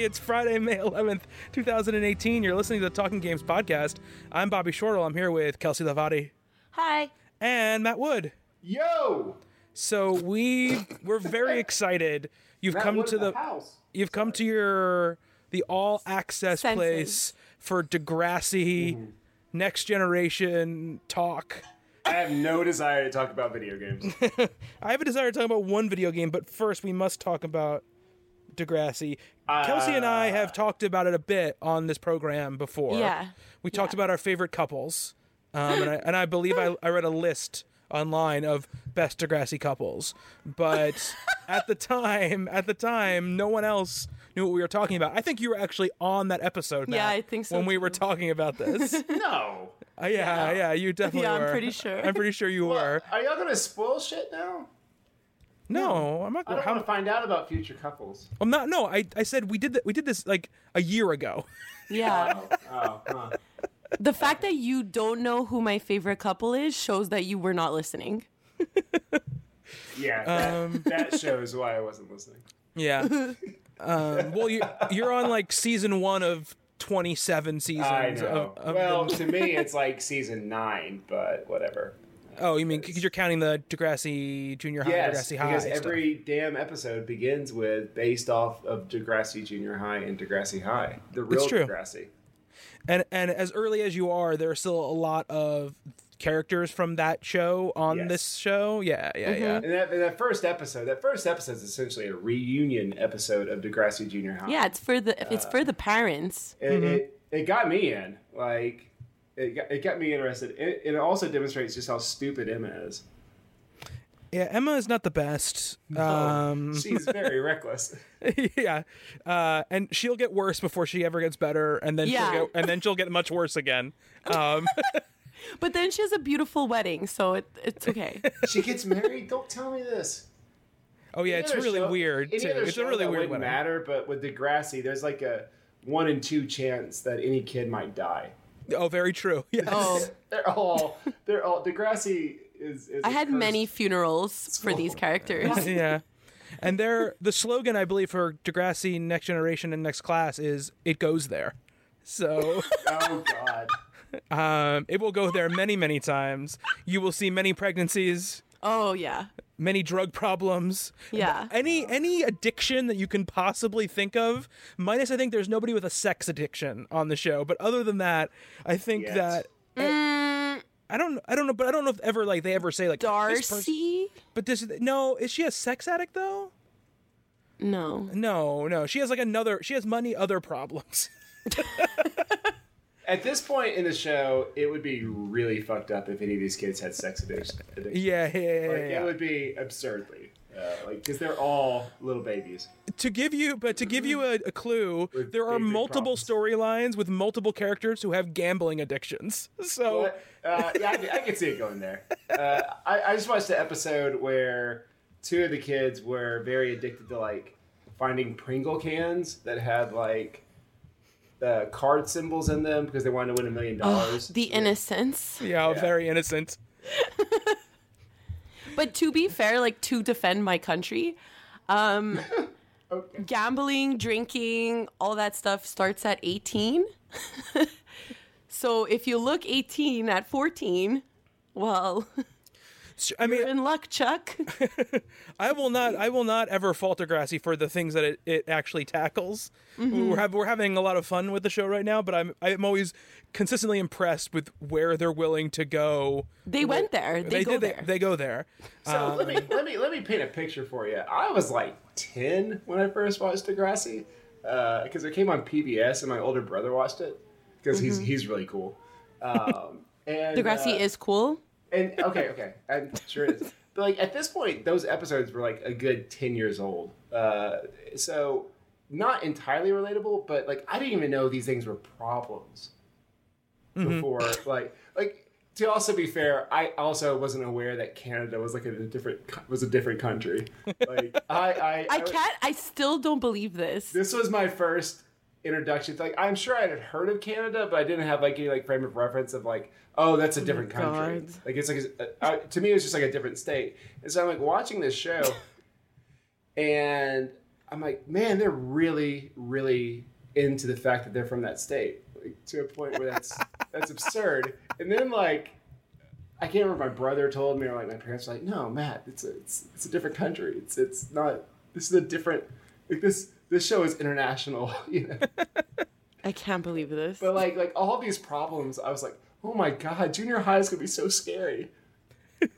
What's everybody? It's Friday, May 11th, 2018. You're listening to the Talking Games podcast. I'm Bobby Shortle. I'm here with Kelsey Lavati Hi. and Matt Wood. Yo! So we we're very excited. You've Matt come Wood to at the, house. you've come to your the all access Senses. place for Degrassi Mm-hmm. next generation talk. I have no desire to talk about video games. I have a desire to talk about one video game, but first we must talk about Degrassi. Kelsey and I have talked about it a bit on this program before. Yeah. We talked Yeah. about our favorite couples, um, and, I, and I believe I, I read a list online of best Degrassi couples. But at the time, at the time, no one else knew what we were talking about. I think you were actually on that episode. Yeah, I think so, When we were talking about this, no. Uh, yeah, yeah, you definitely Yeah, I'm were. pretty sure. I'm pretty sure you were. Are y'all gonna spoil shit now? No, I'm not. I don't how- want to find out about future couples. I'm not. No, I, I said we did that. We did this like a year ago. Yeah. Oh, huh. the fact that you don't know who my favorite couple is shows that you were not listening. Yeah, that, Um, that shows why I wasn't listening. Yeah. um, well, you you're on like season one of 27 seasons. I know. Of, of well, the- to me, it's like season nine, but whatever. Oh, you mean because you're counting the Degrassi Junior High, Yes, Degrassi High because stuff. every damn episode begins with based off of Degrassi Junior High and Degrassi High, the real true. Degrassi. And and as early as you are, there are still a lot of characters from that show on Yes. this show. Yeah, yeah, yeah. And that, and that first episode, that first episode is essentially a reunion episode of Degrassi Junior High. Yeah, it's for the it's for the parents. it, Mm-hmm. it, it got me in. Like, it got, it got me interested. It, it also demonstrates just how stupid Emma is. Yeah, Emma is not the best. Um, She's very reckless. yeah, uh, and she'll get worse before she ever gets better, and then Yeah. she'll get, and then she'll get much worse again. Um, But then she has a beautiful wedding, so it, it's okay. She gets married. Don't tell me this. oh yeah, Any it's really show- weird too. It's a really weird wouldn't wedding. matter, but with Degrassi, there's like a one in two chance that any kid might die. Oh, very true. Yes. Oh, They're all. They're all. Degrassi is. is I a had cursed- many funerals for these characters. yeah. And their the slogan I believe for Degrassi Next Generation and Next Class is "It goes there." So Oh God. um, it will go there many, many times. You will see many pregnancies, Oh yeah, many drug problems, yeah. any any addiction that you can possibly think of. Minus, I think there's nobody with a sex addiction on the show. But other than that, I think Yet. that. Mm, I don't, I don't know, but I don't know if ever like they ever say like this person- Darcy? but this, no, is she a sex addict though? No. No, no, she has like another. She has money other problems. At this point in the show, it would be really fucked up if any of these kids had sex addiction. addiction. Yeah, yeah, yeah, Like, yeah. it would be absurdly. Uh, like, because they're all little babies. To give you, but to give you a, a clue, With there are multiple storylines with multiple characters who have gambling addictions. So uh, yeah, I, I can see it going there. Uh, I, I just watched the episode where two of the kids were very addicted to like finding Pringle cans that had like uh, card symbols in them because they wanted to win a million dollars. The innocence. yeah, Yeah. very innocent. But to be fair, like to defend my country, um, Okay. gambling, drinking, all that stuff starts at 18. so if you look 18 at 14, well, I you're mean, in luck, Chuck. I will not, I will not ever fault Degrassi for the things that it, it actually tackles. Mm-hmm. We're, have, we're having a lot of fun with the show right now, but I'm, I'm always consistently impressed with where they're willing to go. They went there. They, go did, there. They, they go there. So let me let me let me paint a picture for you. I was like ten when I first watched Degrassi because it came on PBS and my older brother watched it because he's he's really cool. Um, and Degrassi uh, is cool. And okay okay I'm sure it is. But like at this point, those episodes were like a good ten years old. Uh, so not entirely relatable, but like I didn't even know these things were problems before. Like like to also be fair, I also wasn't aware that Canada was like a different was a different country. Like I I, I can't, I still don't believe this. This was my first introduction. to, Like I'm sure I had heard of Canada, but I didn't have like any like frame of reference of like oh that's a different country. God. Like it's like a, uh, to me it was just like a different state. And so I'm like watching this show, and I'm like, man, they're really, really into the fact that they're from that state like, to a point where that's that's absurd. And then like, I can't remember. My brother told me, or like my parents were like, no, Matt, it's a it's it's a different country. It's it's not. This is a different. Like this this show is international, you know. I can't believe this. But like like all these problems, I was like, oh my god, junior high is gonna be so scary.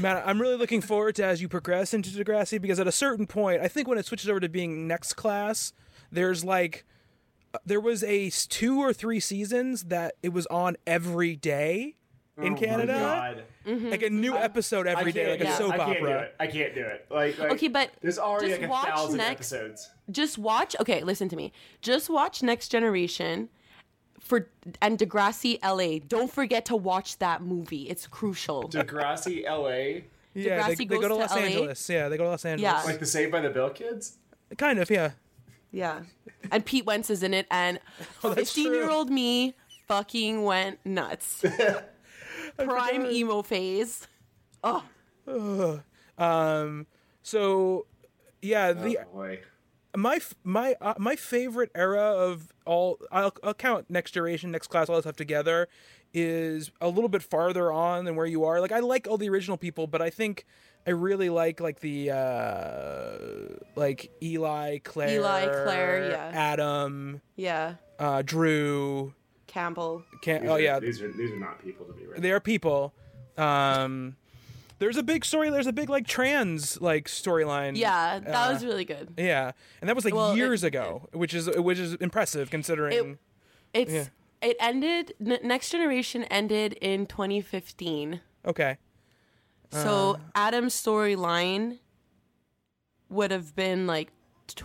Man, I'm really looking forward to as you progress into Degrassi because at a certain point, I think when it switches over to being next class, there's like uh, there was a two or three seasons that it was on every day in Oh my Canada, God. like a new episode every day, like a yeah, soap I can't Do opera. it. I can't do it. Like, like Okay, but there's already just like a watch thousand next- episodes. just watch okay listen to me just watch next generation for and degrassi la don't forget to watch that movie it's crucial Degrassi, L.A. Yeah, they, Degrassi they goes go to to Los LA. Angeles. Yeah, they go to Los Angeles. Yeah. Like the Saved by the Bell kids. kind of. Yeah. yeah and pete wentz is in it and Oh, 15 year old me fucking went nuts prime emo phase oh Um. So, yeah, the oh boy. My my uh, my favorite era of all I'll, I'll count next generation next class all this stuff together is a little bit farther on than where you are. Like i like all the original people but i think i really like like the uh like eli claire Eli, Claire, yeah. adam yeah. uh drew. Campbell. Can These oh yeah. These are these are not people to be right. they are people. Um there's a big story there's a big like trans like storyline yeah that uh, was really good yeah and that was like Well, it- years ago which is which is impressive considering it's Yeah. it ended N- next generation ended in 2015 okay So Adam's storyline would have been like tw-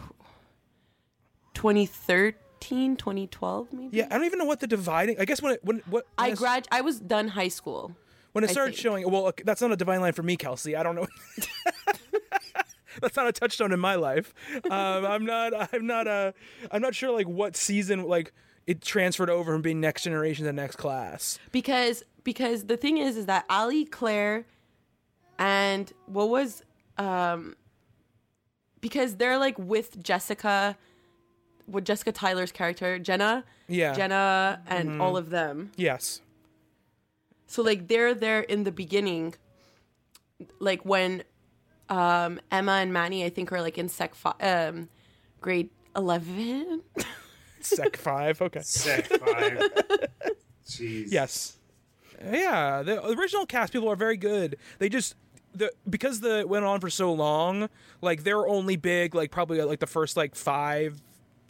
2013, 2012 maybe. Yeah, I don't even know what the dividing. I guess when it when what when I grad I was done high school. When it I started think. showing. Well, okay, that's not a divine line for me, Kelsey. I don't know. that's not a touchstone in my life. Um, I'm not. I'm not. Uh, I'm not sure like what season like it transferred over from being next generation to next class. Because because the thing is is that Ali Claire and what was um because they're like with Jessica with Jessica Tyler's character, Jenna, Yeah. Jenna and all of them. Yes. So like they're there in the beginning, like when um, Emma and Manny I think are like in sec fi- um, grade eleven. Sec five. Okay. Sec five. Jeez. Yes. Yeah, the original cast people are very good. They just the because the went on for so long, like they're only big like probably like the first like five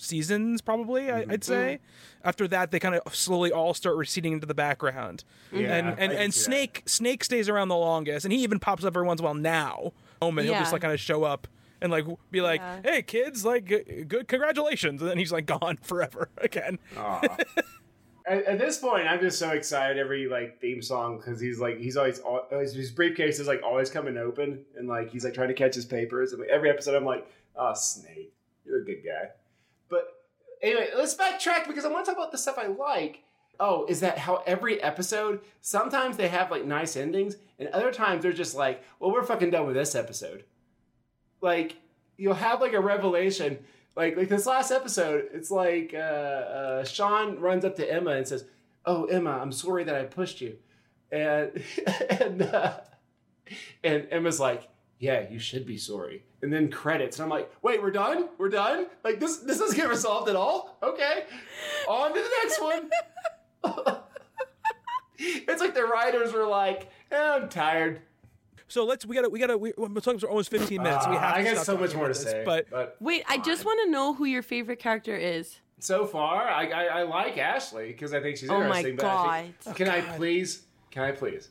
seasons probably I, mm-hmm. I'd say. Mm-hmm. After that, they kind of slowly all start receding into the background. Yeah, and and, and see that. Snake Snake stays around the longest, and he even pops up every once in a while now. Um, oh man, he'll just like kind of show up and like be like, Yeah. "Hey kids, like g- good congratulations," and then he's like gone forever again. At, at this point, I'm just so excited every like theme song because he's like he's always al- always his briefcase is like always coming open and like he's like trying to catch his papers and like, every episode I'm like, oh Snake, you're a good guy. Anyway, let's backtrack because I want to talk about the stuff I like. Oh, is that how every episode? Sometimes they have like nice endings, and other times they're just like, well, we're fucking done with this episode. Like you'll have like a revelation like like this last episode it's like uh, uh sean runs up to emma and says oh emma i'm sorry that i pushed you and and uh, and emma's like yeah you should be sorry and then credits and i'm like wait we're done we're done like this this doesn't get resolved at all okay on to the next one it's like the writers were like eh, i'm tired So let's we gotta we gotta we, we're talking for almost 15 minutes. we Uh, have i got so much more to this, say but but Wait, I just want to know who your favorite character is. So far, I, I, I like Ashley because I think she's Oh my interesting. but I think- God. can I please? Can I please?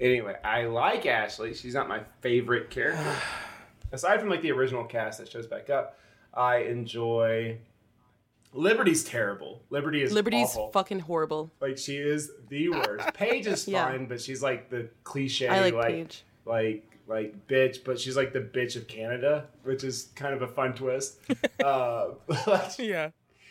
Anyway, I like Ashley. She's not my favorite character. Aside from like the original cast that shows back up, I enjoy. Liberty's terrible. Liberty is Liberty's awful. fucking horrible. like she is the worst. Paige is Yeah. fine, but she's like the cliche I like like Paige. like like bitch, but she's like the bitch of Canada, which is kind of a fun twist. uh, like, yeah,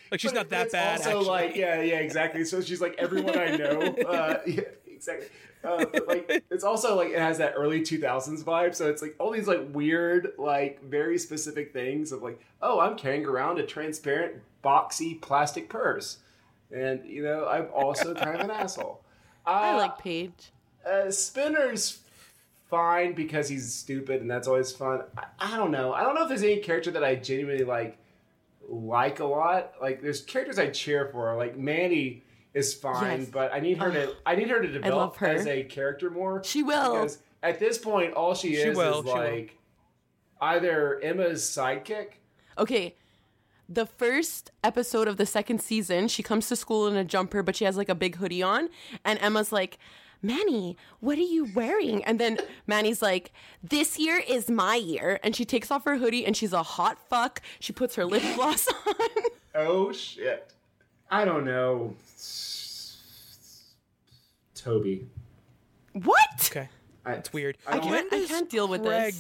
like she's but not that it's bad. Also, actually. like, yeah, yeah, exactly. So she's like everyone I know. Uh, yeah, exactly. Uh, like it's also like it has that early 2000s vibe so it's like all these like weird like very specific things of like oh i'm carrying around a transparent boxy plastic purse and you know i'm also kind of an asshole I Uh, like Paige. uh, Spinner's fine because he's stupid and that's always fun. I, I don't know. I don't know if there's any character that I genuinely like like a lot. Like there's characters I cheer for. Like Manny is fine, Yes. but I need her to I need her to develop her. as a character more. She will. Because at this point all she, She is will, is she will. like either Emma's sidekick. Okay. The first episode of the second season, she comes to school in a jumper, but she has like a big hoodie on. And Emma's like, Manny, what are you wearing? And then Manny's like, This year is my year. And she takes off her hoodie and she's a hot fuck. She puts her lip gloss on. Oh shit. I don't know. Toby. what? Okay, I, it's weird. I don't- can't- I can't deal with this.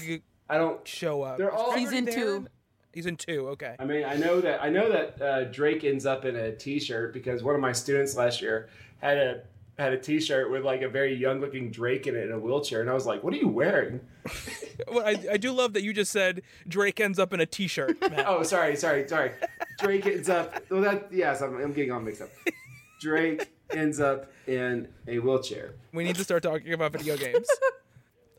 I don't show up. They're all- Craig He's in already two. there? He's in two. Okay. I mean, I know that I know that uh, Drake ends up in a T-shirt because one of my students last year had a had a T-shirt with like a very young looking Drake in it in a wheelchair, and I was like, "What are you wearing?" Well, I, I do love that you just said Drake ends up in a T-shirt. Oh, sorry, sorry, sorry. Drake ends up. Well, that yes, I'm, I'm getting all mixed up. Drake ends up in a wheelchair. We need to start talking about video games.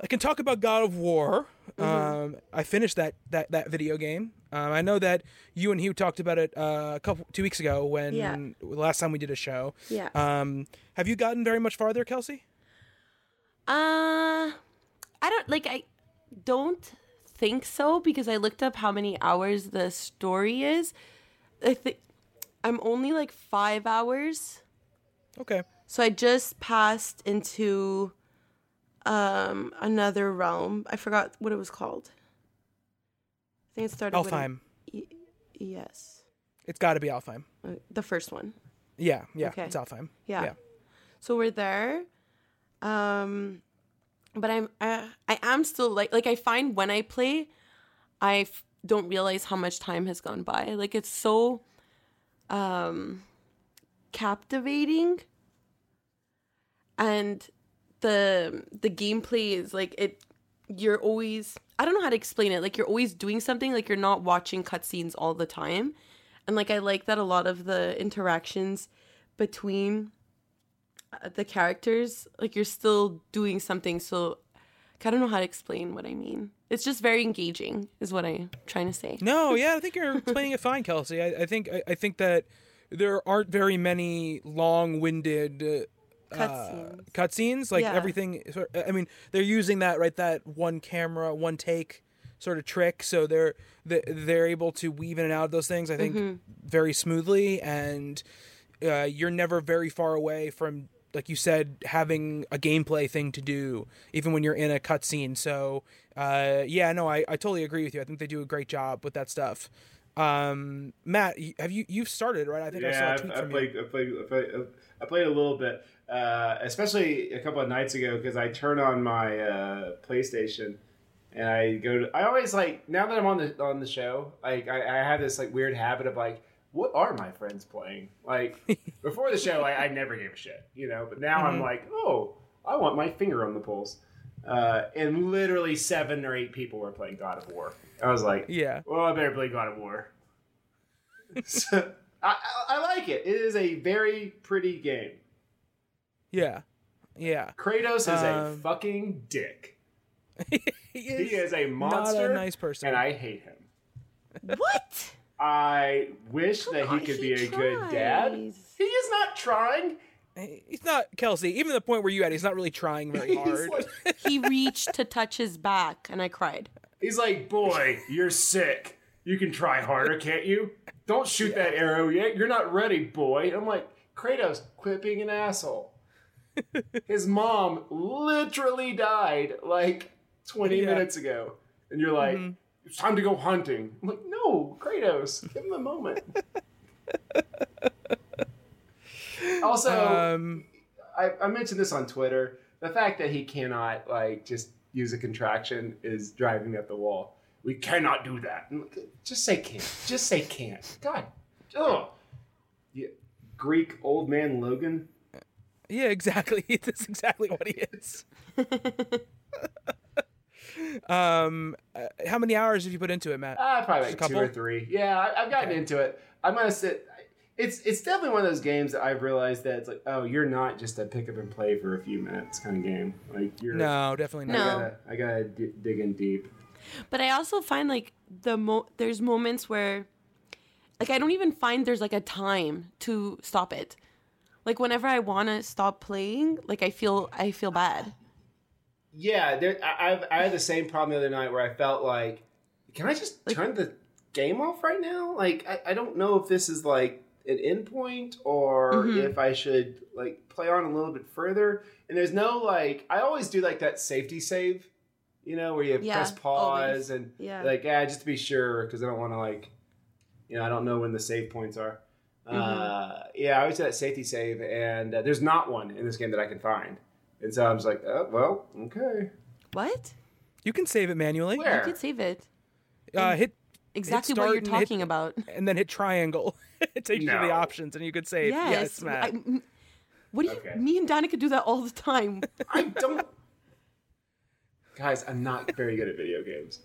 I can talk about God of War. Mm-hmm. Um, I finished that that that video game. Um, I know that you and Hugh talked about it uh, a couple two weeks ago when Yeah. last time we did a show. Yeah. Um, have you gotten very much farther, Kelsey? Uh, I don't like. I don't think so because I looked up how many hours the story is. I think I'm only like five hours, Okay. so I just passed into um another realm. I forgot what it was called. I think it started with Alfheim. an- y- yes, It's got to be Alfheim. Uh, the first one. Yeah, yeah, Okay. it's Alfheim. Yeah. Yeah. So we're there. Um but I'm I, I am still like like I find when I play I f- don't realize how much time has gone by. Like it's so um captivating and the the gameplay is like it you're always I don't know how to explain it. Like you're always doing something like you're not watching cutscenes all the time. And like I like that a lot of the interactions between uh, the characters like you're still doing something so I don't know how to explain what I mean. It's just very engaging, is what I'm trying to say. No, yeah, I think you're explaining it fine, Kelsey. I, I think I, I think that there aren't very many long-winded uh, Cutscenes. cutscenes. Like Yeah. everything. I mean, they're using that right that one camera, one take sort of trick. So they're they- they're able to weave in and out of those things. I think Mm-hmm. very smoothly, and uh, you're never very far away from. Like you said, having a gameplay thing to do, even when you're in a cutscene. So, uh, yeah, no, I, I totally agree with you. I think they do a great job with that stuff. Um, Matt, have you you've started right? I think I saw Yeah, a tweet I, I from you. played, I played, I played, I played a little bit, uh, especially a couple of nights ago because I turn on my uh, PlayStation and I go to. I always like now that I'm on the on the show, like I, I have this like weird habit of like, what are my friends playing? Like before the show, I, I never gave a shit, you know, but now I'm Mhm. like, oh, I want my finger on the pulse. Uh, and literally seven or eight people were playing God of War. I was like, Yeah, well, I better play God of War. so, I, I, I like it. It is a very pretty game. Yeah, yeah. Kratos is a Um, fucking dick. he He is a monster, not a nice person. and I hate him. What? I wish that he on, could he be a good dad. He is not trying. He's not Kelsey. Even the point where you at, he's not really trying very hard. like, he reached to touch his back and I cried. he's like, boy, you're sick. You can try harder, can't you? Don't shoot that arrow yet. You're not ready, boy. I'm like, Kratos, quit being an asshole. His mom literally died like 20 Yeah. minutes ago. And you're like, Mhm. it's time to go hunting. I'm like, no, Kratos, give him a moment. also, um, I, I mentioned this on Twitter. The fact that he cannot like just use a contraction is driving me up the wall. We cannot do that. Just say can't. Just say can't. God. Ugh. Yeah. Greek old man Logan. Yeah, exactly. That's exactly what he is. um, uh, how many hours have you put into it, Matt? Uh, probably like a two or three. Yeah, I, I've gotten Okay. into it. I'm gonna sit. It's it's definitely one of those games that I've realized that it's like, oh, you're not just a pick up and play for a few minutes kind of game. Like you're. no, definitely not. No. gotta, I gotta d- dig in deep. But I also find like the mo there's moments where like I don't even find there's like a time to stop it. Like whenever I want to stop playing, like I feel I feel bad. Yeah, there, I, I've, had the same problem the other night where I felt like, can I just Like- turn the game off right now? Like, I, I don't know if this is like an endpoint or Mhm. if I should like play on a little bit further. And there's no like, I always do like that safety save, you know, where you Yeah, press pause always. and Yeah. like, yeah, just to be sure because I don't want to like, you know, I don't know when the save points are. Mm-hmm. Uh, yeah, I always do that safety save, and uh, there's not one in this game that I can find. And so I was like, oh, well, okay. What? You can save it manually. Where? You can save it. Uh, hit Exactly what start you're and hit- talking about. and then hit triangle. it takes you to the options, and you could save. Yes. Yes, Matt. I- m- what do you? Okay. Me and Danica do that all the time. I don't. Guys, I'm not very good at video games.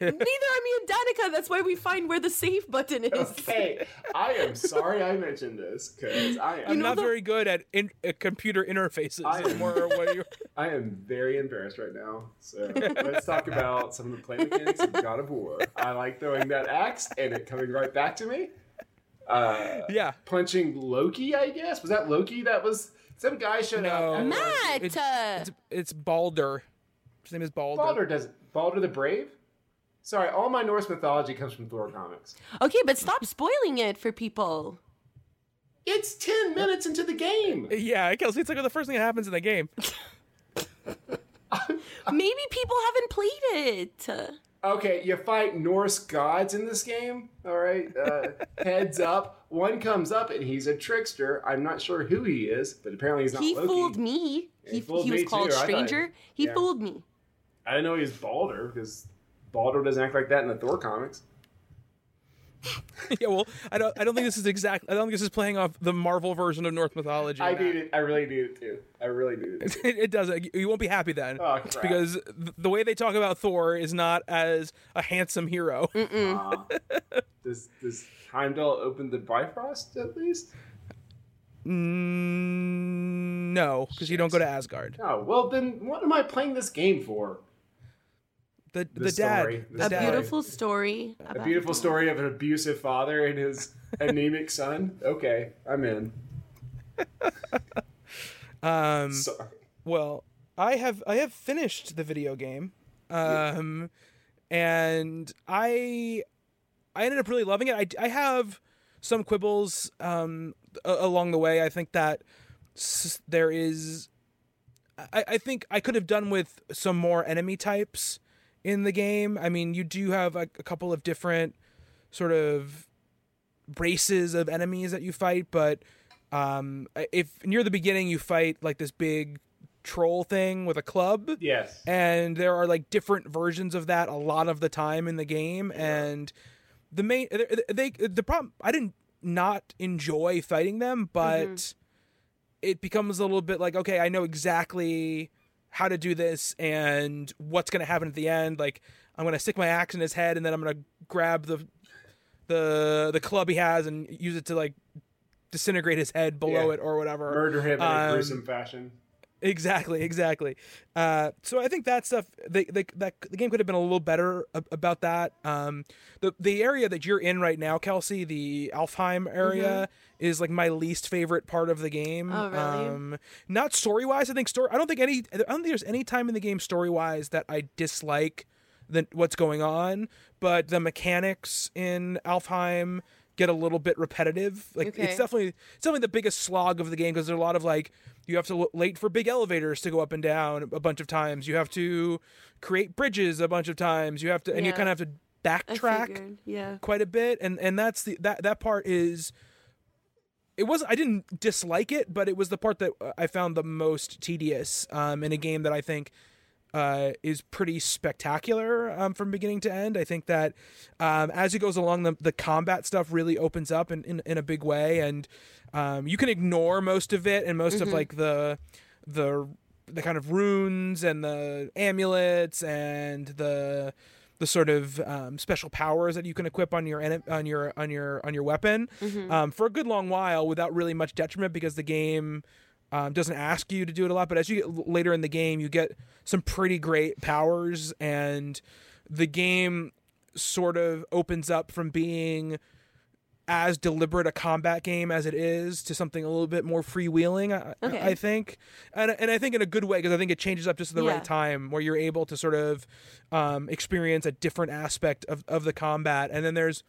Neither are me and Danica. That's why we find where the save button is. Okay, I am sorry I mentioned this because I am I'm know not the- very good at in, uh, computer interfaces. I am- more what I am very embarrassed right now. So let's talk about some of the play mechanics of God of War. I like throwing that axe and it coming right back to me. Uh, yeah. punching Loki, I guess. Was that Loki? That was some guy showed No. up. Matt. It's, it's, it's Balder. His name is Balder. Balder does Balder the Brave. Sorry, all my Norse mythology comes from Thor comics. okay, but stop spoiling it for people. It's ten minutes into the game. Yeah, Kelsey, it's like the first thing that happens in the game. Maybe people haven't played it. Okay, you fight Norse gods in this game. All right, uh, heads up. One comes up and he's a trickster. I'm not sure who he is, but apparently he's not He Loki. fooled me. he He, fooled he was me called too. I thought- Stranger. He yeah. fooled me. I didn't know he was Balder because Balder doesn't act like that in the Thor comics. yeah, well, I don't. I don't think this is exact. I don't think this is playing off the Marvel version of Norse mythology. I Matt. need it. I really need it too. I really need it. Too. It, it doesn't. You won't be happy then, Oh, crap. because th- the way they talk about Thor is not as a handsome hero. Uh, does does Heimdall open the Bifrost at least? Mm, no, because you don't go to Asgard. Oh well, then what am I playing this game for? The The the, dad. story. The The A dad. beautiful story. A about- beautiful story of an abusive father and his anemic son. Okay, I'm in. Um. Sorry. Well, I have I have finished the video game, um, and I I ended up really loving it. I I have some quibbles um a- along the way. I think that s- there is. I, I think I could have done with some more enemy types in the game. I mean, you do have a, a couple of different sort of races of enemies that you fight, but um, if near the beginning you fight like this big troll thing with a club, Yes. and there are like different versions of that a lot of the time in the game and the main they, they the problem i didn't not enjoy fighting them but it becomes a little bit like okay i know exactly how to do this and what's going to happen at the end like i'm going to stick my axe in his head and then i'm going to grab the the the club he has and use it to like disintegrate his head below Yeah. it or whatever Murder him in a Um, gruesome fashion. Exactly, exactly. Uh, so I think that stuff, they, they, that the game could have been a little better about that. Um, the the area that you're in right now, Kelsey, the Alfheim area, is like my least favorite part of the game. Mm-hmm. Oh, really? Um, not story wise. I think story. I don't think any. I don't think there's any time in the game story wise that I dislike the what's going on, but the mechanics in Alfheim get a little bit repetitive. Like Okay. it's definitely it's definitely the biggest slog of the game because there's a lot of like you have to wait for big elevators to go up and down a bunch of times. You have to create bridges a bunch of times. You have to and you kind of have to backtrack. Yeah. quite a bit and and that's the that that part is it was I didn't dislike it, but it was the part that uh, I found the most tedious um, in a game that I think uh, is pretty spectacular um, from beginning to end. I think that um, as it goes along, the, the combat stuff really opens up in, in, in a big way, and um, you can ignore most of it and most of like the the the kind of runes and the amulets and the the sort of um, special powers that you can equip on your on your on your on your weapon um, for a good long while without really much detriment because the game um, doesn't ask you to do it a lot. But as you get later in the game, you get some pretty great powers, and the game sort of opens up from being as deliberate a combat game as it is to something a little bit more freewheeling. I, Okay. I think, and and I think in a good way because I think it changes up just at the Yeah. right time where you're able to sort of um, experience a different aspect of, of the combat, and then there's.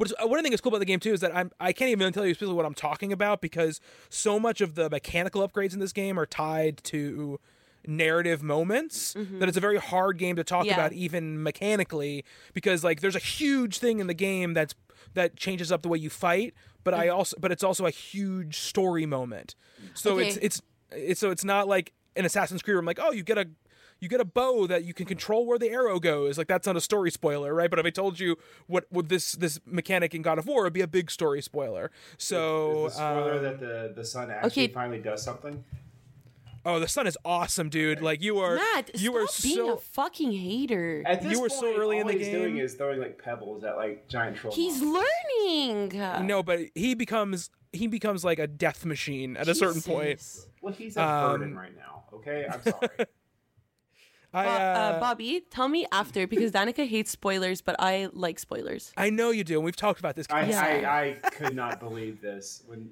What's, what I think is uh, cool about the game too is that I'm I can't even tell you specifically what I'm talking about because so much of the mechanical upgrades in this game are tied to narrative moments mm-hmm. that it's a very hard game to talk Yeah. about even mechanically because like there's a huge thing in the game that's that changes up the way you fight but I mm. also but it's also a huge story moment so it's Okay. it's it's so it's not like an Assassin's Creed where I'm like oh you get a you get a bow that you can control where the arrow goes like that's not a story spoiler right but if I told you what what this this mechanic in God of War it'd be a big story spoiler so Is the spoiler um, that the the son actually Okay. finally does something. oh the son is awesome dude like you are Matt, you stop are being so a fucking hater. At this You were point, so early in the he's game. doing is throwing like pebbles at like giant trolls. He's learning. No, but he becomes he becomes like a death machine at a certain point. Jesus. Well, he's a Um, burden right now. Okay, I'm sorry. I uh, uh, Bobby, tell me after because Danica hates spoilers, but I like spoilers. I know you do, and we've talked about this. I, Yeah. I, I could not believe this when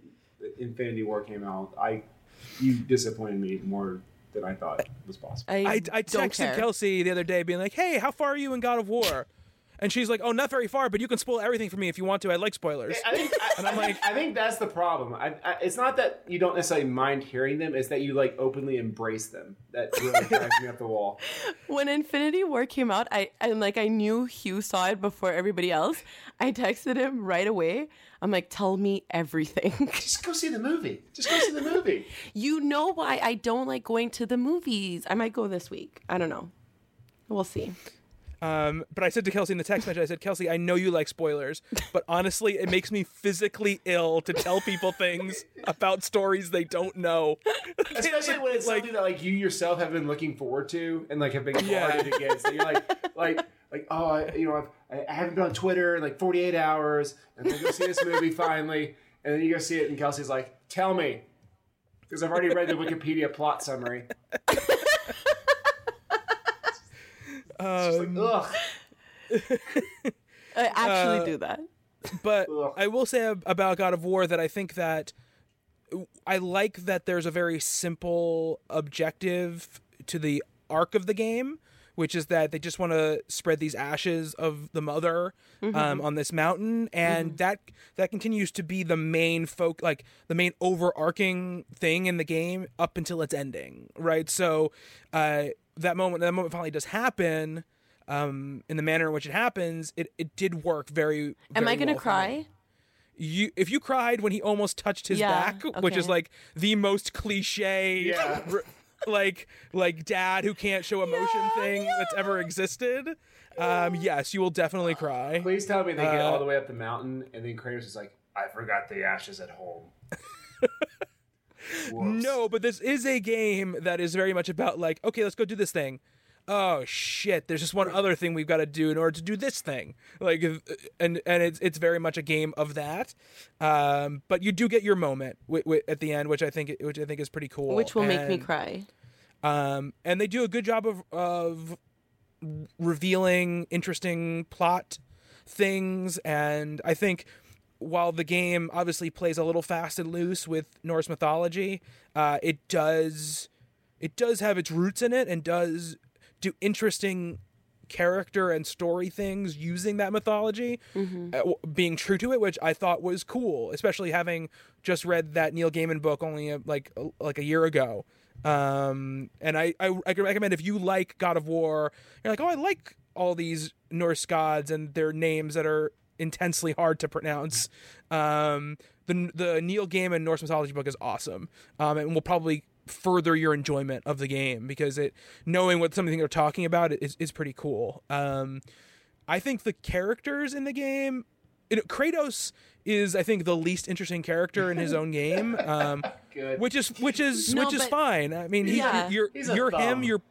Infinity War came out. I you disappointed me more than I thought was possible. I, I, I texted. Kelsey the other day, being like, "Hey, how far are you in God of War?" And she's like, "Oh, not very far, but you can spoil everything for me if you want to. I like spoilers." I think, I, And I'm I like- I think that's the problem. I, I, it's not that you don't necessarily mind hearing them; it's that you like openly embrace them. That really drives me up the wall. when Infinity War came out, I and like I knew Hugh saw it before everybody else. I texted him right away. I'm like, tell me everything. Just go see the movie. Just go see the movie. you know why I don't like going to the movies. I might go this week. I don't know. We'll see. Um, but I said to Kelsey in the text message, I said, Kelsey, I know you like spoilers, but honestly, it makes me physically ill to tell people things about stories they don't know. Especially when it's Like- something that like you yourself have been looking forward to and like have been Yeah. guarded against. So you're like, like, like, oh, I, you know, I've, I haven't been on Twitter in like 48 hours, and I'm go see this movie finally. And then you go see it, and Kelsey's like, "Tell me," because I've already read the Wikipedia plot summary. Um, Ugh. I actually Uh, do that. but Ugh. I will say about God of War that I think that I like that there's a very simple objective to the arc of the game, which is that they just want to spread these ashes of the mother um, on this mountain, and that that continues to be the main folk, like the main overarching thing in the game up until its ending, right? So uh, that moment, that moment finally does happen. Um, in the manner in which it happens, it, it did work very. Am very I gonna well cry? you if you cried when he almost touched his Yeah, back, which is like the most cliche, Yeah. r- like like dad who can't show emotion thing that's ever existed. Um, yes, you will definitely cry. Please tell me they get Uh, all the way up the mountain, and then Kratos is like, "I forgot the ashes at home." Whoops. No, but this is a game that is very much about like, okay, let's go do this thing. Oh shit! There's just one other thing we've got to do in order to do this thing. Like, uh, and and it's it's very much a game of that. Um, but you do get your moment wi- wi- at the end, which I think which I think is pretty cool. Which will make me cry. um, and they do a good job of of revealing interesting plot things and i think while the game obviously plays a little fast and loose with norse mythology uh, it does it does have its roots in it and does do interesting character and story things using that mythology uh, being true to it which i thought was cool especially having just read that neil gaiman book only uh, like a- like a year ago. Um and I, I i recommend if you like god of war you're like oh i like all these norse gods and their names that are intensely hard to pronounce um the the neil gaiman norse mythology book is awesome um and will probably further your enjoyment of the game because it knowing what something they're talking about is is pretty cool. Um, I think the characters in the game, it, Kratos is I think the least interesting character in his own game, um, Good. which is which is No, which is but- fine. I mean, he, Yeah. you're He's you're him. You're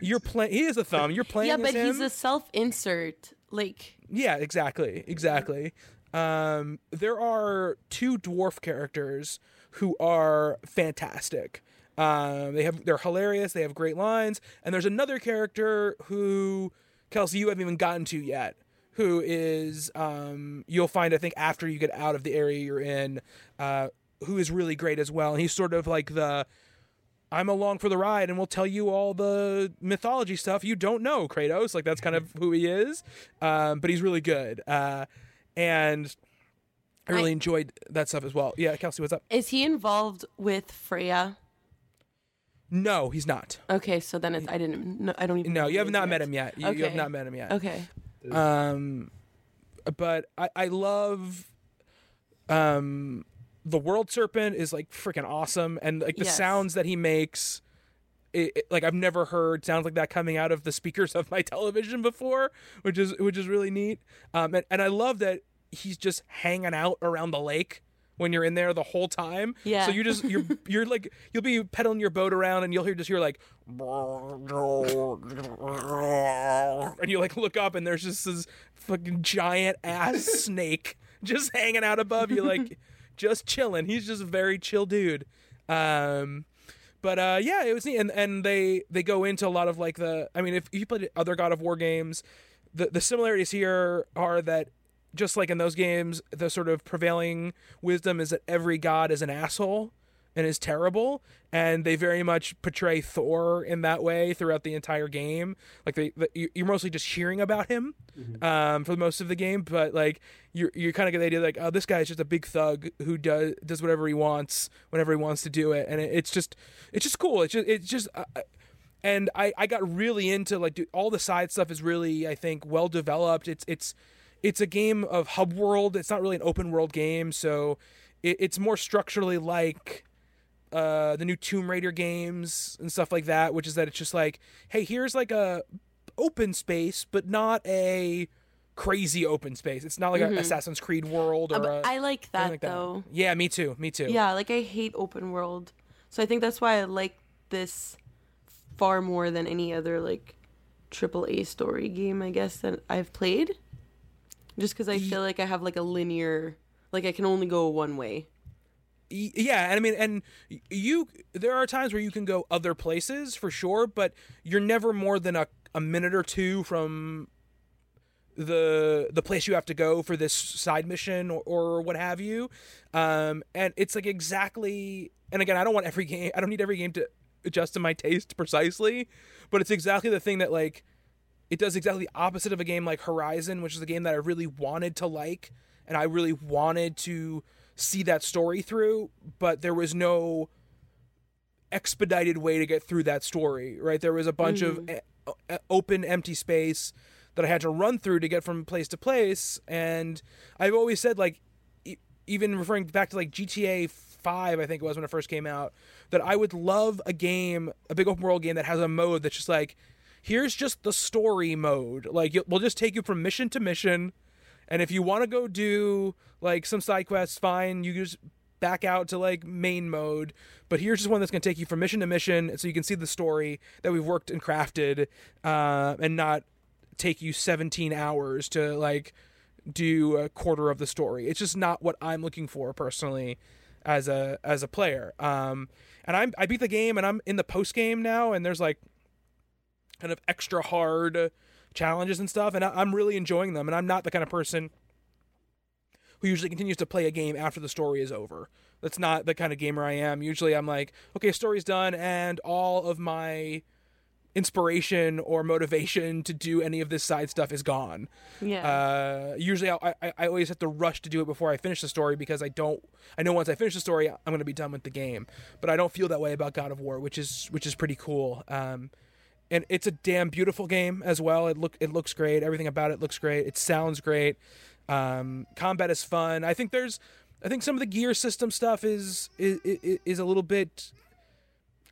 you're playing. He is a thumb. You're playing. yeah, as but he's a self-insert. Like, Yeah, exactly, exactly. Um, there are two dwarf characters who are fantastic. Um, they have they're hilarious. They have great lines, and there's another character who Kelsey you haven't even gotten to yet. Who is um, you'll find I think after you get out of the area you're in, uh, who is really great as well. And he's sort of like the I'm along for the ride and we'll tell you all the mythology stuff you don't know, Kratos. Like that's kind of who he is. Um, but he's really good. Uh, and I really I- enjoyed that stuff as well. Yeah, Kelsey, what's up? is he involved with Freya? No, he's not. Okay, so then it's, I didn't. No, I don't even. No, you have not is met him yet. You, you have not met him yet. Okay. Um, but I, I love um the world serpent is like freaking awesome and like the Yes. sounds that he makes it, it- like I've never heard sounds like that coming out of the speakers of my television before, which is which is really neat. Um, and, and I love that he's just hanging out around the lake when you're in there the whole time. Yeah. So you just you're you're like you'll be pedaling your boat around and you'll hear just hear like and you like look up and there's just this fucking giant ass snake just hanging out above you like just chilling. He's just a very chill dude. Um but uh yeah, it was neat and and they they go into a lot of like the I mean if you played other God of War games, the the similarities here are that just like in those games, the sort of prevailing wisdom is that every god is an asshole and is terrible, and they very much portray Thor in that way throughout the entire game. Like they, the, you- you're mostly just hearing about him um, for most of the game, but like you're you kind of get the idea like, oh, this guy's just a big thug who does does whatever he wants whenever he wants to do it, and it, it's just it's just cool. It's just it's just. Uh, and I, I got really into like dude, all the side stuff is really I think well developed. It's it's it's a game of hub world. It's not really an open world game, so it, it's more structurally like uh, the new Tomb Raider games and stuff like that. Which is that it's just like, hey, here's like a open space, but not a crazy open space. It's not like an Assassin's Creed world or Uh, a, I like that, like that. though. Yeah, me too. Me too. Yeah, like I hate open world. So I think that's why I like this far more than any other like triple A story game I guess that I've played. Just cuz I feel like I have like a linear like I can only go one way. Yeah and i mean and you there are times where you can go other places for sure but you're never more than a, a minute or two from the the place you have to go for this side mission or, or what have you. Um and it's like exactly and again i don't want every game i don't need every game to adjust to my taste precisely but it's exactly the thing that like it does exactly the opposite of a game like Horizon, which is a game that I really wanted to like and I really wanted to see that story through, but there was no expedited way to get through that story, right? There was a bunch of mm. e- e- open empty space that I had to run through to get from place to place and I've always said like e- even referring back to like GTA 5 I think it was when it first came out that I would love a game, a big open world game that has a mode that's just like here's just the story mode. Like we'll just take you from mission to mission and if you want to go do like some side quests, fine. You just back out to like main mode. But here's just one that's going to take you from mission to mission, so you can see the story that we've worked and crafted, uh, and not take you 17 hours to like do a quarter of the story. It's just not what I'm looking for personally as a as a player. Um, and I'm I beat the game and I'm in the post game now, and there's like kind of extra hard challenges and stuff, and I, I'm really enjoying them. And I'm not the kind of person who usually continues to play a game after the story is over. That's not the kind of gamer I am. Usually, I'm like, okay, story's done, and all of my inspiration or motivation to do any of this side stuff is gone. Yeah. Uh, usually, I, I I always have to rush to do it before I finish the story because I don't. I know once I finish the story, I'm going to be done with the game. But I don't feel that way about God of War, which is which is pretty cool. Um, and it's a damn beautiful game as well. It look it looks great. Everything about it looks great. It sounds great. Um, combat is fun. I think there's, I think some of the gear system stuff is is is a little bit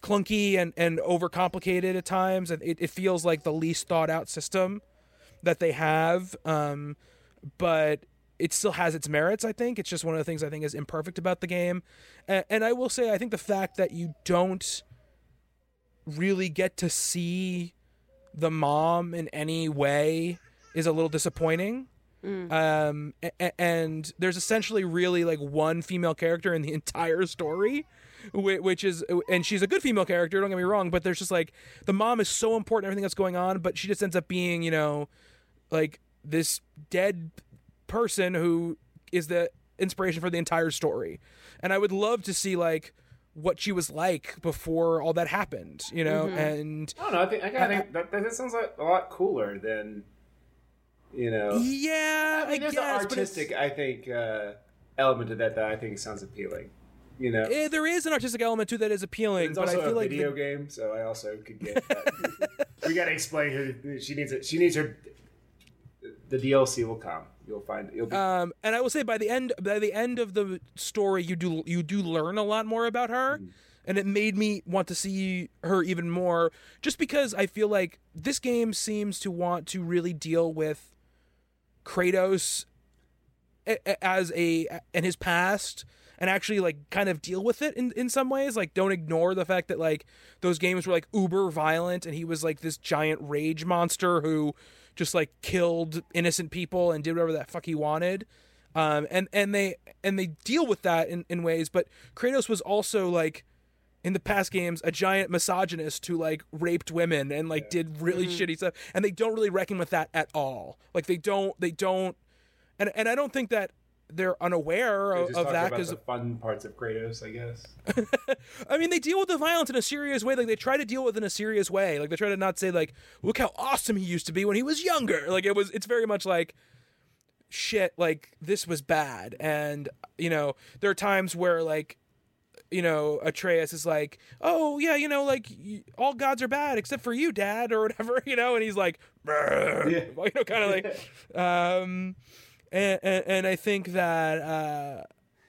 clunky and and overcomplicated at times and it, it feels like the least thought out system that they have um but it still has its merits i think it's just one of the things i think is imperfect about the game and, and i will say i think the fact that you don't really get to see the mom in any way is a little disappointing. Um a- and there's essentially really like one female character in the entire story whi- which is and she's a good female character don't get me wrong but there's just like the mom is so important everything that's going on but she just ends up being you know like this dead person who is the inspiration for the entire story. And i would love to see like what she was like before all that happened you know and I don't know. I think I, kinda think that, that sounds like a lot cooler than you know. yeah i, I there's guess an artistic, I think, uh, element to that that I think sounds appealing. You know, Eh, there is an artistic element to that is appealing, it's but also I feel a like video the- game, so I also could get. That. we gotta explain her. She needs it. She needs her. The DLC will come. You'll find. You'll be. um, and I will say by the end by the end of the story, you do you do learn a lot more about her, and it made me want to see her even more. Just because I feel like this game seems to want to really deal with Kratos as a and his past and actually like kind of deal with it in, in some ways. Like don't ignore the fact that like those games were like uber violent and he was like this giant rage monster who just like killed innocent people and did whatever the fuck he wanted. Um and and they and they deal with that in, in ways but kratos was also like in the past games a giant misogynist who like raped women and like did really shitty stuff and they don't really reckon with that at all. Like they don't they don't and and i don't think that they're unaware of, of that because the fun parts of Kratos, I guess. I mean, they deal with the violence in a serious way. Like they try to deal with it in a serious way. Like they try to not say like, "Look how awesome he used to be when he was younger." Like it was. It's very much like, shit. Like this was bad, and you know, there are times where like, you know, Atreus is like, "Oh yeah, you know, like all gods are bad except for you, Dad, or whatever," you know, and he's like, Yeah. you know, kind of like, um, and, and and I think that. uh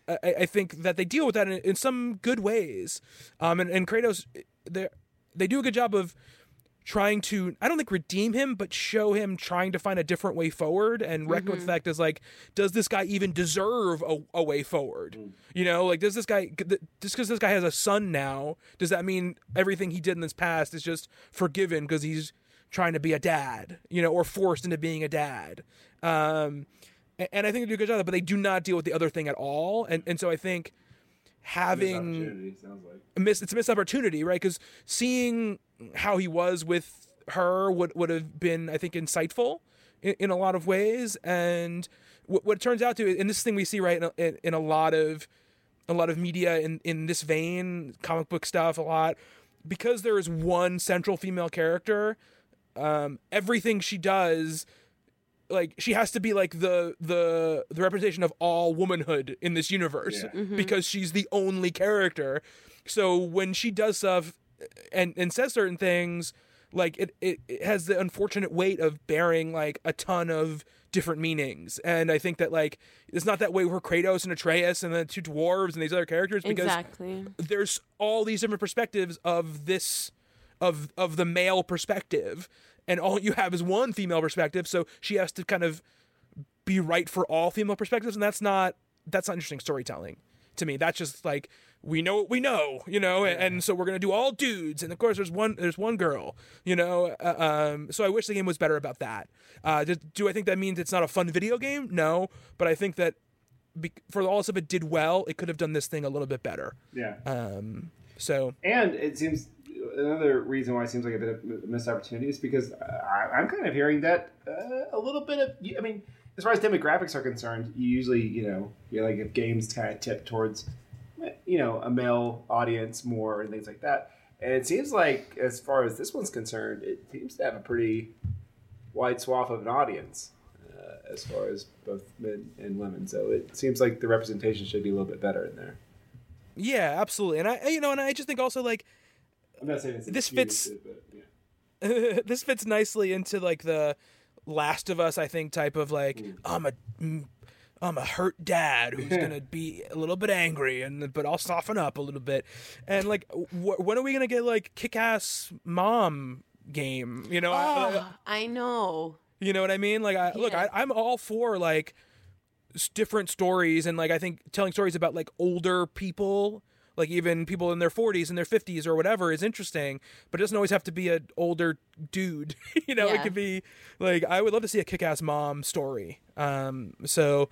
I, I think that they deal with that in, in some good ways. Um, and, and Kratos, they they do a good job of trying to I don't think redeem him, but show him trying to find a different way forward and reckon with the fact is like, does this guy even deserve a, a way forward? You know, like does this guy just because this guy has a son now, does that mean everything he did in this past is just forgiven because he's trying to be a dad, you know, or forced into being a dad? Um, a- and I think they do a good job, of that, but they do not deal with the other thing at all. And and so I think having like. a miss it's a missed opportunity, right? Because seeing how he was with her would would have been, I think, insightful in, in a lot of ways. And what, what it turns out to, and this thing we see right in a, in, in a lot of a lot of media in in this vein, comic book stuff, a lot, because there is one central female character. Um, everything she does like she has to be like the the the representation of all womanhood in this universe Yeah. Mm-hmm. because she's the only character so when she does stuff eh, and and says certain things like it, it it has the unfortunate weight of bearing like a ton of different meanings and i think that like it's not that way for kratos and atreus and the two dwarves and these other characters because Exactly. there's all these different perspectives of this of of the male perspective. And all you have is one female perspective so she has to kind of be right for all female perspectives and that's not that's not interesting storytelling to me. That's just like we know what we know you know and, and so we're gonna do all dudes and of course there's one there's one girl you know uh, um so i wish the game was better about that. Uh do, do i think that means it's not a fun video game? No but i think that be, for all of it did well it could have done this thing a little bit better. Yeah. um so And it seems another reason why it seems like a bit of a missed opportunity is because I, I'm kind of hearing that uh, a little bit of. I mean, as far as demographics are concerned, you usually you know you're like if games kind of tip towards you know a male audience more and things like that. And it seems like as far as this one's concerned, it seems to have a pretty wide swath of an audience. Uh, as far as both men and women, so it seems like the representation should be a little bit better in there. yeah absolutely and i you know and i just think also like I'm not saying it's This excused, fits- but, yeah. this fits nicely into like the Last of Us, I think, type of like I'm a mm, I'm a hurt dad who's gonna be a little bit angry, and but I'll soften up a little bit. And like, wh- when are we gonna get like kick-ass mom game? You know, I- Oh, I know. you know what I mean? Like, I, look, I, I'm all for like different stories, and like I think telling stories about like older people, like even people in their 40s and their 50s or whatever, is interesting. But it doesn't always have to be an older dude. you know, it could be like I would love to see a kick-ass mom story. Um, so.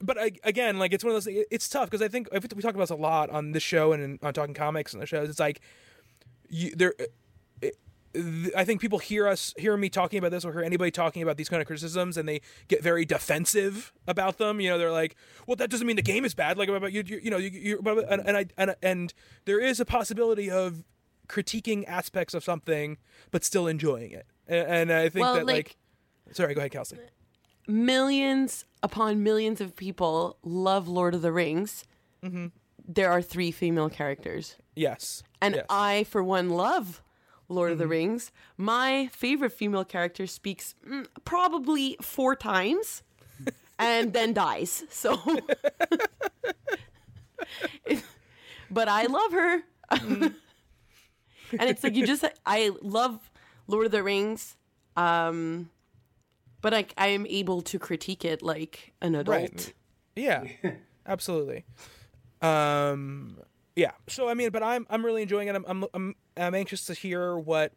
But I, again, like it's one of those. It's tough because I think we talk about this a lot on this show and in, on talking comics and the shows. It's like you there th- I think people hear us hear me talking about this or hear anybody talking about these kind of criticisms and they get very defensive about them. You know, they're like, "Well, that doesn't mean the game is bad." Like about you, you, you know, you, you and, and I and and there is a possibility of critiquing aspects of something but still enjoying it. And, and I think Well, that like, like- sorry, go ahead, Kelsey. Millions upon millions of people love Lord of the Rings. Mm-hmm. There are three female characters. Yes, And yes. I, for one, love Lord Mm-hmm. of the Rings. My favorite female character speaks mm, probably four times and then dies. So, but I love her. Mm-hmm. and it's like you just, I love Lord of the Rings. Um, but I, I am able to critique it like an adult. Right. Yeah, absolutely. Um, yeah. So I mean, but I'm I'm really enjoying it. I'm I'm I'm, I'm anxious to hear what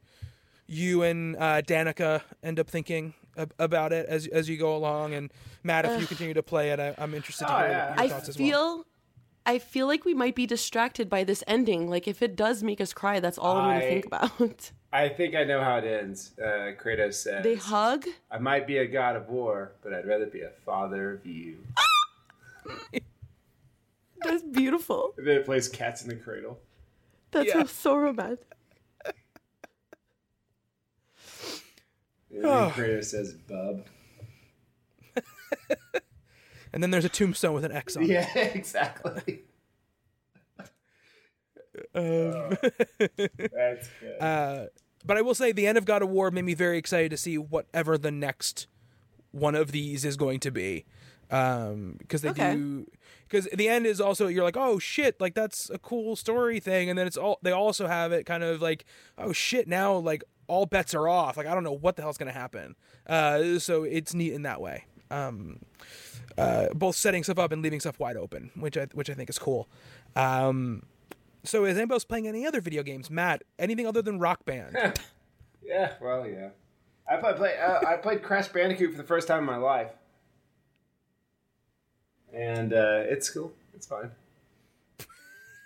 you and uh, Danica end up thinking ab- about it as as you go along. And Matt, if you continue to play it, I, I'm interested to Oh, hear yeah. your I thoughts as feel well. I feel like we might be distracted by this ending. Like if it does make us cry, that's all I'm going to think about. I think I know how it ends. Uh, Kratos says, they hug. I might be a god of war, but I'd rather be a father of you. That's beautiful. And then it plays Cats in the Cradle. That's Yeah. so, so romantic. And Oh. then Kratos says, Bub. And then there's a tombstone with an X on it. Yeah, exactly. Um, That's good. uh, but I will say the end of God of War made me very excited to see whatever the next one of these is going to be. Um, because they Okay. do, because the end is also you're like, oh shit, like that's a cool story thing, and then it's all they also have it kind of like, oh shit, now like all bets are off. Like I don't know what the hell's gonna happen. Uh, so it's neat in that way. Um, uh, both setting stuff up and leaving stuff wide open, which I which I think is cool. Um, so is anybody else playing any other video games? Matt, anything other than Rock Band? yeah, well, yeah. I played, play, uh, I played Crash Bandicoot for the first time in my life. And uh, it's cool. It's fine.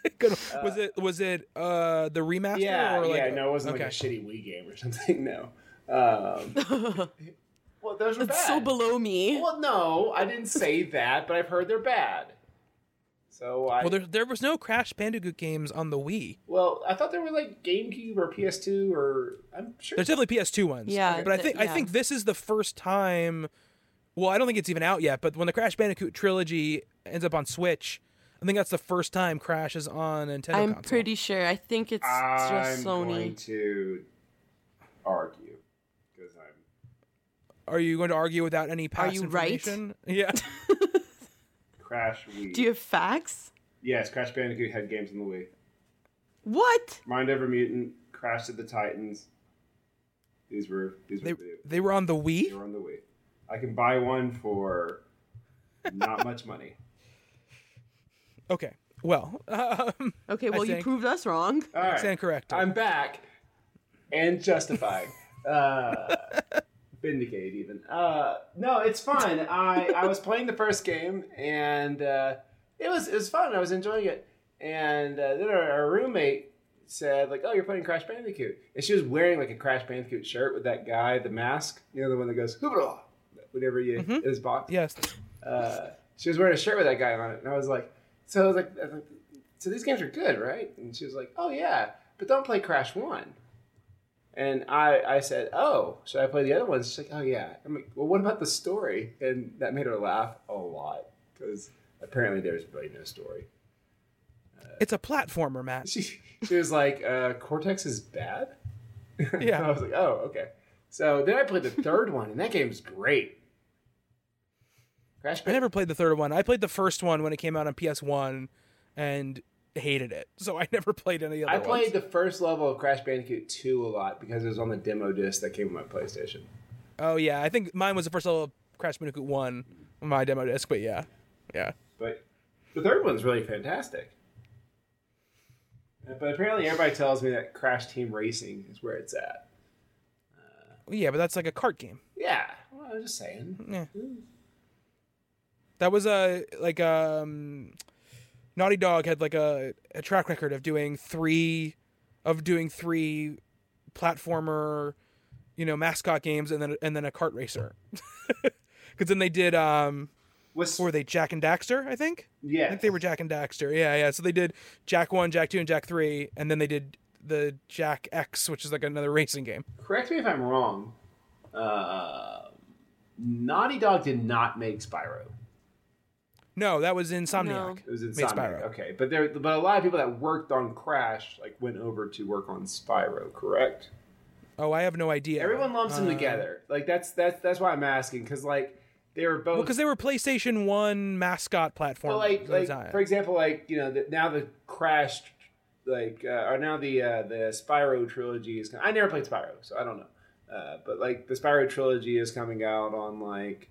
Good. was it was it uh the remaster? Yeah, or like, yeah, no, it wasn't okay. like a shitty Wii game or something. No. Um, well, those were It's bad. so below me. Well, no, I didn't say that, but I've heard they're bad. So I Well, there there was no Crash Bandicoot games on the Wii. well, I thought there were like GameCube or PS2 or I'm sure. There's definitely PS2 ones. Yeah, but I th- think I think this is the first time. Well, I don't think it's even out yet. But when the Crash Bandicoot trilogy ends up on Switch, I think that's the first time Crash is on Nintendo. I'm console. pretty sure. I think it's I'm just Sony. going to argue because I'm Are you going to argue without any past you right? Yeah. Crash Wii. Do you have facts? yes, Crash Bandicoot had games on the Wii. What? Mind Over Mutant, Crash of the Titans. These were these were they the, they were on the Wii. they were on the Wii. I can buy one for not much money. Okay. Well, um, Okay, well, you proved us wrong. All right. stand corrected. I'm back and justified. uh, vindicated even. Uh, no, it's fun. I, I was playing the first game and uh, it was it was fun. I was enjoying it. And uh, then our, our roommate said like, "Oh, you're playing Crash Bandicoot," and she was wearing like a Crash Bandicoot shirt with that guy, the mask. You know, the one that goes "Hoobah!" Whenever you in his box. yes. uh, she was wearing a shirt with that guy on it, and I was like, so I was like, I was like, so these games are good, right? And she was like, oh yeah, but don't play Crash One. And I, I said, oh, should I play the other ones? She's like, oh yeah. I'm like, well, what about the story? And that made her laugh a lot because apparently there's really no story. It's a platformer, Matt. She, she was like, uh, Cortex is bad. Yeah. I was like, oh, okay. So then I played the third one, and that game's great. Crash I never played the third one. I played the first one when it came out on PS1 and hated it. So I never played any other I played ones. the first level of Crash Bandicoot 2 a lot because it was on the demo disc that came with my PlayStation. Oh yeah, I think mine was the first level of Crash Bandicoot 1 on my demo disc, but yeah. Yeah. But the third one's really fantastic. Uh, But apparently, everybody tells me that Crash Team Racing is where it's at. Yeah, but that's like a kart game. Yeah, well, I was just saying. Yeah. That was a like um Naughty Dog had like a, a track record of doing three of doing three platformer, you know, mascot games and then and then a kart racer. Cuz then they did um Was were they Jak and Daxter, I think? Yeah, I think they were Jak and Daxter. Yeah, yeah. So they did Jak 1, Jak 2 and Jak 3 and then they did the Jak X, which is like another racing game. Correct me if I'm wrong. Uh, Naughty Dog did not make Spyro. No, that was Insomniac. It was in Made Spyro. Okay, but there, but a lot of people that worked on Crash like went over to work on Spyro. Correct. Oh, I have no idea. Everyone lumps them Uh, together. Like that's that's that's why I'm asking because like they were both. Well, because they were PlayStation One mascot platform. But like, like for example, like you know, the, now the Crash, like, uh, or now the uh, the Spyro trilogy is. I never played Spyro, so I don't know. Uh, but like the Spyro trilogy is coming out on like,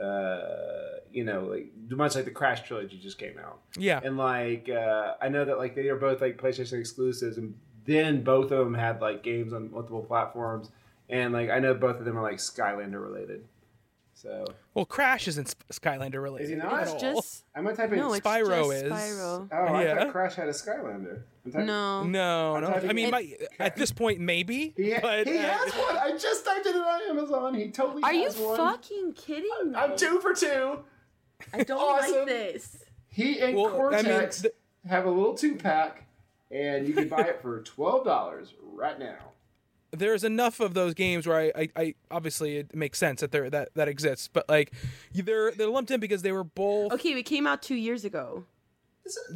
uh, you know, like much like the Crash trilogy just came out, yeah, and like uh, I know that like they are both like PlayStation exclusives, and then both of them had like games on multiple platforms, and like I know both of them are like Skylander related. So well, Crash isn't Skylander related. Is he not? at It's all. just I'm gonna type in no, it's Spyro just is- Spyro. Oh, I Yeah. thought Crash had a Skylander. I'm typing- No, No, no. I mean, my, at this point, maybe. He, but he uh, has one. I just typed it on Amazon. He totally Are you one. fucking kidding me? I'm two for two. I don't awesome. like this. He and Well, I mean, Cortex have a little two pack, and you can buy it for twelve dollars right now. There's enough of those games where I, I, I obviously it makes sense that there that that exists, but like they're they're lumped in because they were both. Okay, it came out two years ago.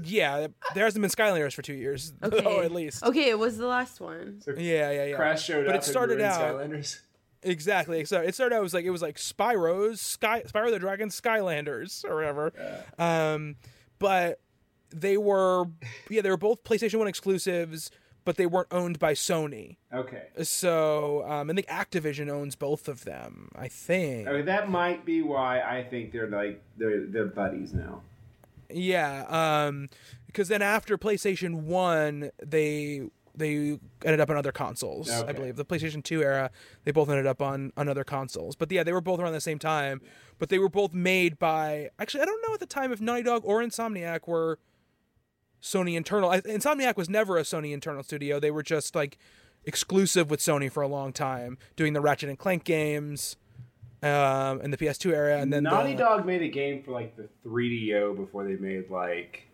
Yeah, there hasn't been Skylanders for two years, Okay, oh, at least. Okay, it was the last one. So Yeah, yeah, yeah. Crash showed But up. it started and out- Skylanders. Exactly. So it started out it was like it was like Spyro's Sky Spyro the Dragon Skylanders or whatever. Um, but they were yeah they were both PlayStation One exclusives, but they weren't owned by Sony. Okay. So um, I think Activision owns both of them. I think. I mean, that might be why I think they're like they're they're buddies now. Yeah. Um, because then after PlayStation One, they they ended up on other consoles. I believe the PlayStation Two era, they both ended up on on other consoles. But yeah, they were both around the same time. But they were both made by actually I don't know at the time if Naughty Dog or Insomniac were Sony internal. Insomniac was never a Sony internal studio. They were just like exclusive with Sony for a long time, doing the Ratchet and Clank games. Um, in the PS2 era, and then Naughty the, Dog made a game for like the 3DO before they made like.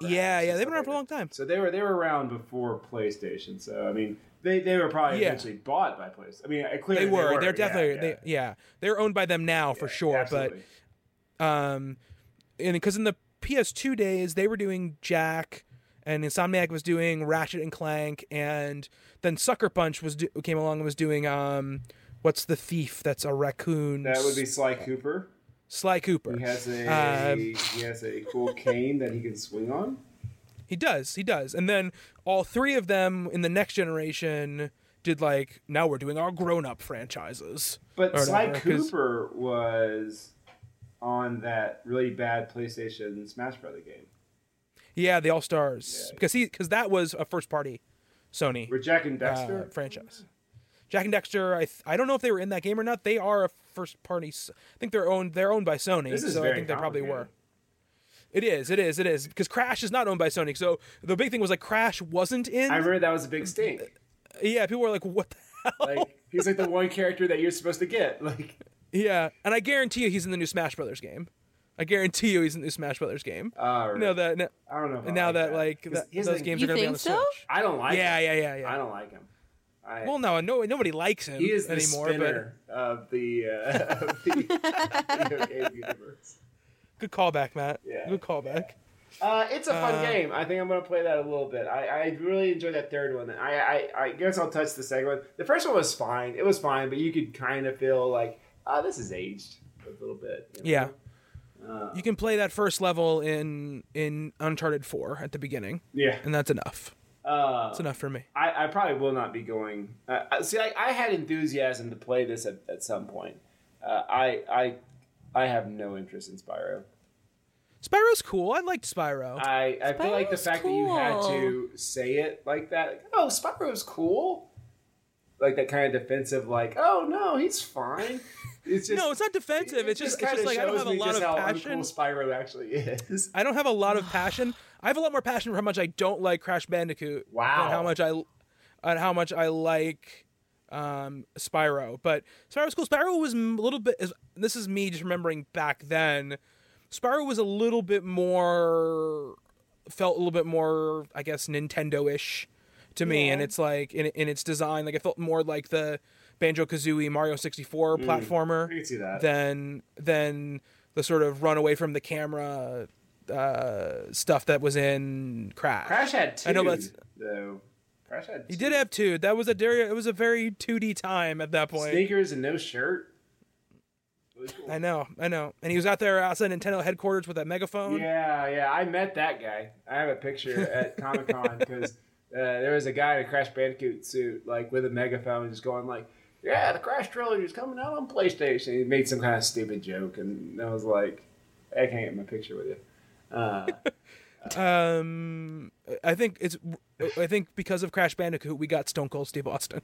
Yeah, yeah, they've been around for a long time. So they were they were around before PlayStation. So I mean, they they were probably Yeah. eventually bought by PlayStation. I mean, clearly they were. They They're yeah, definitely. yeah. They, yeah, they're owned by them now for Yeah, sure. absolutely. But um, and because in the PS2 days they were doing Jak, and Insomniac was doing Ratchet and Clank, and then Sucker Punch was do- came along and was doing um, what's the thief that's a raccoon? that would be Sly Cooper. Sly Cooper. He has a Um, he has a cool cane that he can swing on. He does, he does. And then all three of them in the next generation did like now we're doing our grown up franchises. But Sly whatever, Cooper was on that really bad PlayStation Smash Brother game Yeah, the All Stars Yeah. because he because that was a first party Sony where Jak and uh, Dexter. franchise. Jak and Dexter, I th- I don't know if they were in that game or not. They are a first party. I think they're owned. They're owned by Sony, This is so I think they probably were. It is. It is. It is because Crash is not owned by Sony. So the big thing was like Crash wasn't in. I remember that was a big stink. yeah, people were like, "What the hell?" Like he's like the one character that you're supposed to get. Like Yeah, and I guarantee you, he's in the new Smash Brothers game. I guarantee you, he's in the new Smash Brothers game. uh, No, that no, I don't know. If now like that like that, those the- games are gonna be on the so? Switch. I don't like. Yeah, him. yeah, yeah, yeah. I don't like him. I, Well, no, no, nobody likes him he is the anymore. spinner of the uh, of the video game universe. Good callback, Matt. Yeah. Good callback. Uh, it's a fun Uh, game. I think I'm gonna play that a little bit. I, I really enjoyed that third one. I, I I guess I'll touch the second one. The first one was fine. It was fine, but you could kind of feel like, ah, this is aged a little bit. you know? Yeah. Uh, You can play that first level in in Uncharted 4 at the beginning, yeah. and that's enough. Uh, That's enough for me. I, I probably will not be going. Uh, uh, see, I, I had enthusiasm to play this at, at some point. Uh, I I I have no interest in Spyro. Spyro's cool. I liked Spyro. I, I feel like the Spyro's fact that you had to say it like that, like, oh, Spyro's cool. Like that kind of defensive, like, oh no, he's fine. It's just no, it's not defensive. It's just, it's just like I don't have a lot just of passion. Spyro actually is. I don't have a lot of passion. I have a lot more passion for how much I don't like Crash Bandicoot Wow. how much I and how much I like um, Spyro. But Spyro's cool. Spyro was a little bit. This is me just remembering back then. Spyro was a little bit more felt a little bit more, I guess, Nintendo-ish to me, and it's like in in its design, like it felt more like the Banjo Kazooie Mario sixty four platformer I can see that. than than the sort of run away from the camera uh, stuff that was in Crash. Crash had two. I know that's- though. Crash had. He did have two. That was a very it was a very 2D time at that point. sneakers and no shirt. Cool. I know, I know. And he was out there outside Nintendo headquarters with that megaphone. Yeah, yeah. I met that guy. I have a picture at Comic Con because uh, there was a guy in a Crash Bandicoot suit, like with a megaphone, just going like, "Yeah, the Crash trilogy is coming out on PlayStation." He made some kind of stupid joke, and I was like, "I can't get my picture with you." Uh, Um, I think it's I think because of Crash Bandicoot, we got Stone Cold Steve Austin.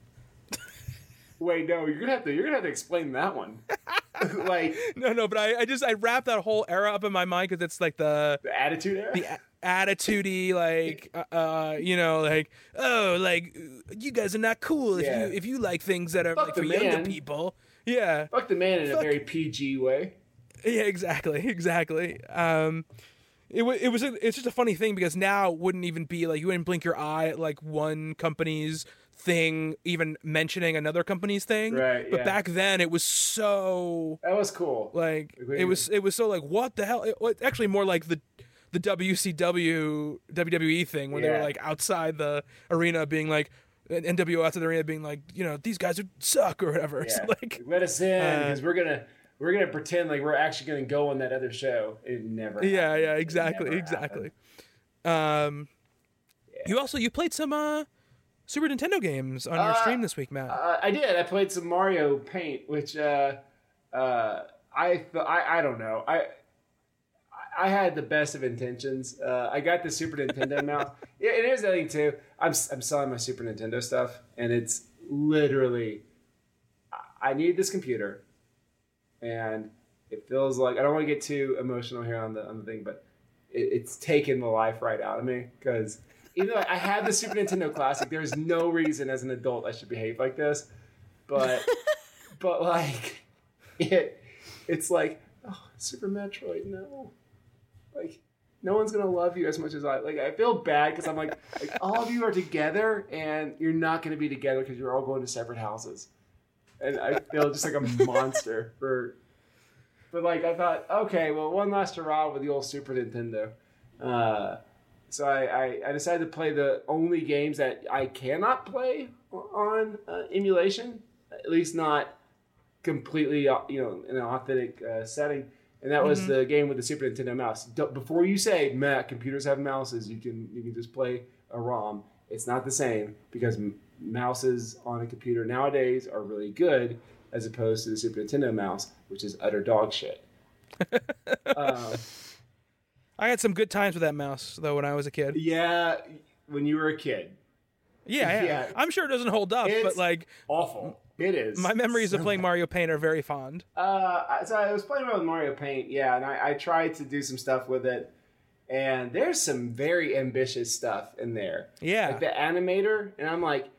wait, no, you're gonna have to. You're gonna have to explain that one. like No, no, but I, I just I wrap that whole era up in my mind because it's like the the Attitude Era. the attitudey like uh, uh you know like oh like you guys are not cool if Yeah. you if you like things that are Fuck like for younger people yeah Fuck the man in a very PG way. yeah exactly exactly um it, wa it was a, it's just a funny thing because now it wouldn't even be like you wouldn't blink your eye at like one company's thing even mentioning another company's thing Right, but yeah. back then it was so That was cool. like Agree. it was it was so like what the hell it, actually more like the the WCW WWE thing when they were like outside the arena being like NWO outside the arena being like you know these guys are suck or whatever Yeah. like let us in uh, because we're gonna we're gonna pretend like we're actually gonna go on that other show. It never. yeah happened. yeah exactly exactly happened. um you also you played some uh Super Nintendo games on your Uh, stream this week Matt Uh, I did. I played some Mario Paint, which uh, uh, I, I I don't know. I I had the best of intentions. Uh, I got the Super Nintendo mouse. Yeah, and here's the thing too. I'm I'm selling my Super Nintendo stuff, and it's literally I- need this computer, and it feels like I don't want to get too emotional here on the on the thing, but it, it's taken the life right out of me because even though I have the Super Nintendo Classic, there's no reason as an adult I should behave like this. But but like it it's like oh, Super Metroid, no. Like no one's gonna love you as much as I like. I feel bad because I'm like, like all of you are together and you're not gonna be together because you're all going to separate houses, and I feel just like a monster for. But like I thought, okay, well, one last hurrah with the old Super Nintendo. Uh, so I, I, I decided to play the only games that I cannot play on uh, emulation, at least not completely, uh, you know, in an authentic uh, setting. And that was the game with the Super Nintendo mouse. D- before you say, Matt, computers have mouses, you can you can just play a ROM. It's not the same because m- mouses on a computer nowadays are really good as opposed to the Super Nintendo mouse, which is utter dog shit. um, I had some good times with that mouse though when I was a kid yeah, when you were a kid, yeah yeah, Yeah. I'm sure it doesn't hold up It's- but like awful. It is. my memories of So playing Mario Paint are very fond Uh, I- so I was playing around with Mario Paint, yeah, and I, I tried to do some stuff with it, and there's some very ambitious stuff in there. Yeah. like the animator, and I'm like,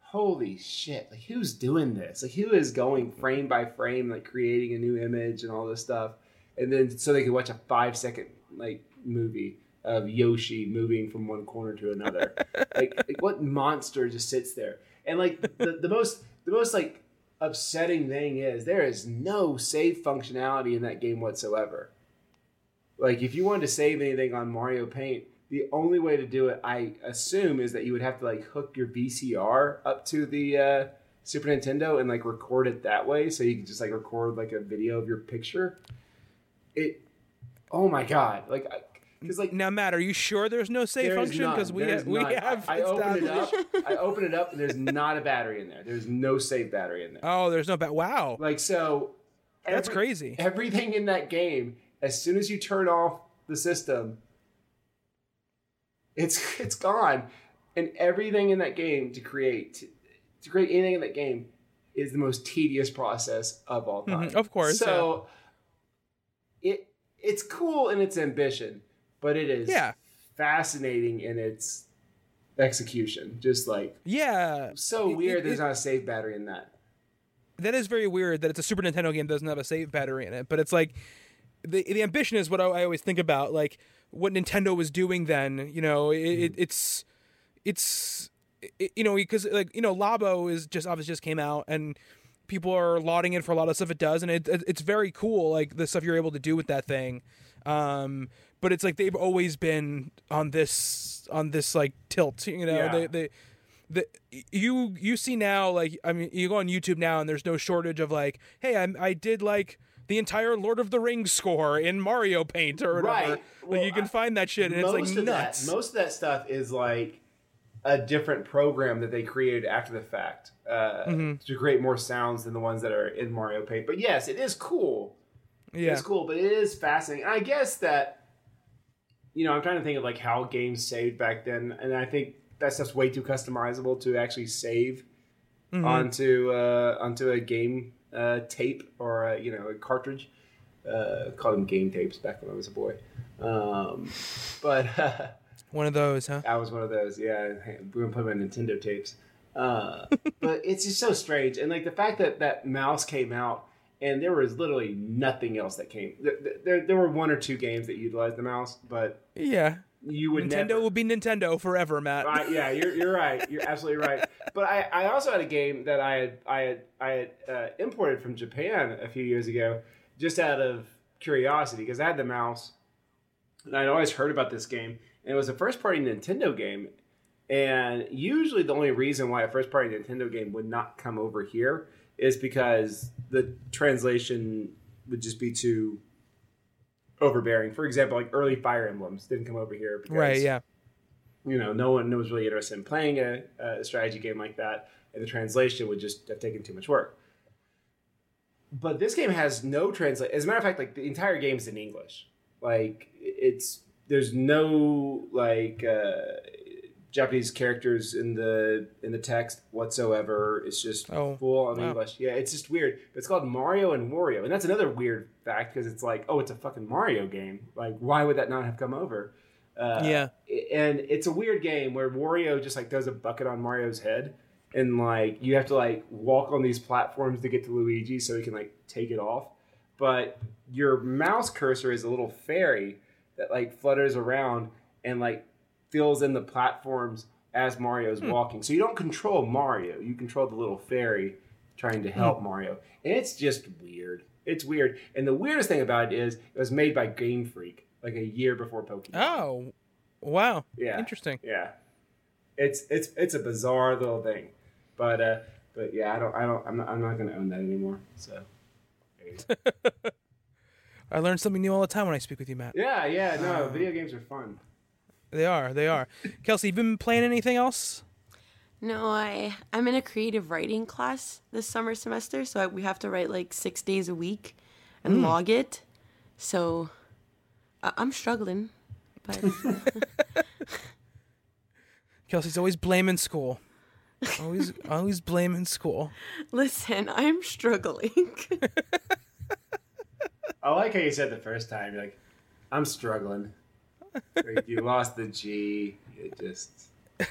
holy shit! Like, who's doing this? Like, who is going frame by frame, like creating a new image and all this stuff, and then so they could watch a five second like movie of Yoshi moving from one corner to another. like, like, what monster just sits there? And like the, the most the most like upsetting thing is there is no save functionality in that game whatsoever. Like if you wanted to save anything on Mario Paint, the only way to do it, I assume, is that you would have to like hook your VCR up to the uh, Super Nintendo and like record it that way, so you can just like record like a video of your picture. It oh my god, like because like Now, Matt, are you sure there's no is function? Because we have, we have I, I open it up. I open it up, and there's not a battery in there. There's no save battery in there. Oh, there's no ba- wow. Like so, That's crazy. Everything in that game, as soon as you turn off the system, it's it's gone, and everything in that game to create to create anything in that game is the most tedious process of all time. Mhm, of course, So it it's cool in its ambition, but it is Yeah. fascinating in its execution. Just like Yeah. so It- weird. it- there's it- not a save battery in that. that is very weird that it's a Super Nintendo game that doesn't have a save battery in it. But it's like the the ambition is what I, I always think about, like what Nintendo was doing then. You know, it, it, it's it's it, you know because like you know Labo is just obviously just came out and people are lauding it for a lot of stuff it does and it, it it's very cool like the stuff you're able to do with that thing. Um, but it's like they've always been on this on this like tilt. You know, Yeah. they they the you you see now like I mean you go on YouTube now and there's no shortage of like hey I I did like the entire Lord of the Rings score in Mario Paint or whatever. Right. Like Well, you can I- find that shit and it's like nuts. That, most of that stuff is like a different program that they created after the fact uh, Mm-hmm. to create more sounds than the ones that are in Mario Paint. But yes, it is cool. yeah. It's cool, but it is fascinating. I guess that you know I'm trying to think of like how games saved back then, and I think that stuff's way too customizable to actually save Mm-hmm. onto uh, onto a game uh, tape or a, you know a cartridge. Uh, called them game tapes back when I was a boy. Um, but One of those, huh? I was one of those. Yeah, we were putting my Nintendo tapes. Uh, but it's just so strange, and like the fact that that mouse came out and there was literally nothing else that came. There, there, there were one or two games that utilized the mouse, but Yeah. you would Nintendo never. will be Nintendo forever, Matt. Right, yeah, you're, you're right. You're absolutely right. But I, I also had a game that I had I had I had uh, imported from Japan a few years ago, just out of curiosity because I had the mouse, and I'd always heard about this game, and it was a first party Nintendo game. And usually, the only reason why a first party Nintendo game would not come over here is because the translation would just be too overbearing. For example, like early Fire Emblems didn't come over here because right, yeah. you know, no one was really interested in playing a, a strategy game like that, and the translation would just have taken too much work. But this game has no translate. As a matter of fact, like the entire game is in English. Like it's there's no like uh, Japanese characters in the in the text whatsoever. It's just Oh, full on wow. English. Yeah, it's just weird. But it's called Mario and Wario, and that's another weird fact because it's like, oh, it's a fucking Mario game. Like, why would that not have come over? Uh, Yeah. and it's a weird game where Wario just like does a bucket on Mario's head, and like you have to like walk on these platforms to get to Luigi so he can like take it off. But your mouse cursor is a little fairy that like flutters around and like fills in the platforms as Mario Mario's hmm. walking. So you don't control Mario, you control the little fairy trying to hmm. help Mario. And it's just weird. It's weird. And the weirdest thing about it is it was made by Game Freak like a year before Pokemon. Oh, wow. Yeah. Interesting. Yeah. It's it's it's a bizarre little thing. But uh but yeah, I don't I don't I'm not I'm not going to own that anymore. So I learn something new all the time when I speak with you, Matt. Yeah, yeah, no, um, video games are fun. They are. They are. Kelsey, you been playing anything else? No, I I'm in a creative writing class this summer semester, so I, we have to write like six days a week and hmm. log it. So I, I'm struggling, but Kelsey's always blaming school. Always, always blaming school. listen, I'm struggling. I like how you said the first time you're like I'm struggling. Like, you lost the G. It just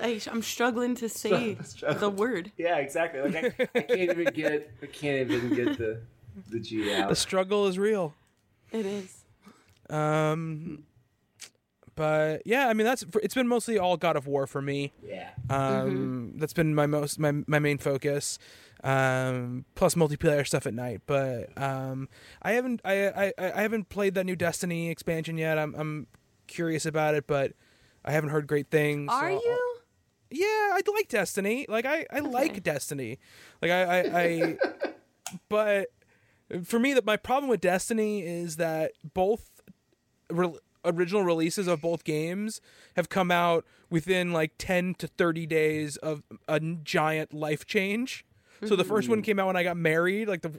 I, I'm struggling to say Struggle. the word. Yeah, exactly. Like I, I can't even get I can't even get the the G out. The struggle is real. It is. Um, but yeah, I mean that's it's been mostly all God of War for me. Yeah. Um, that's been my most my my main focus. Um, plus multiplayer stuff at night. But um, I haven't I, I I haven't played that new Destiny expansion yet. I'm I'm curious about it, but I haven't heard great things. so Are I'll- you? Yeah, I like Destiny. Like I, I like Destiny. Like I, I, I but for me that my problem with Destiny is that both re- original releases of both games have come out within like 10 to 30 days of a giant life change. So the first one came out when I got married, like the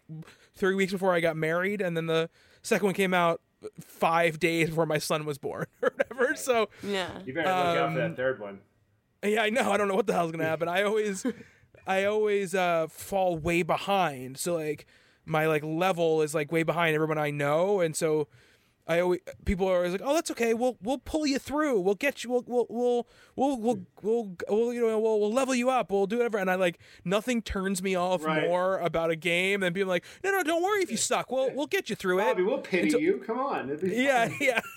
3 weeks before I got married and then the second one came out 5 days before my son was born or whatever. So Yeah. You better look out for Um, that third one. yeah, I know. I don't know what the hell's gonna happen. I always, I always uh, fall way behind. So like my like level is like way behind everyone I know, and so I always people are always like, oh, that's okay. We'll we'll pull you through. We'll get you. We'll we'll we'll we'll we'll, we'll, we'll you know we'll, we'll level you up. We'll do whatever. And I like nothing turns me off Right. more about a game than being like, no, no, don't worry if you suck. We'll we'll get you through it. Bobby, we'll pity you. Come on. Yeah, yeah.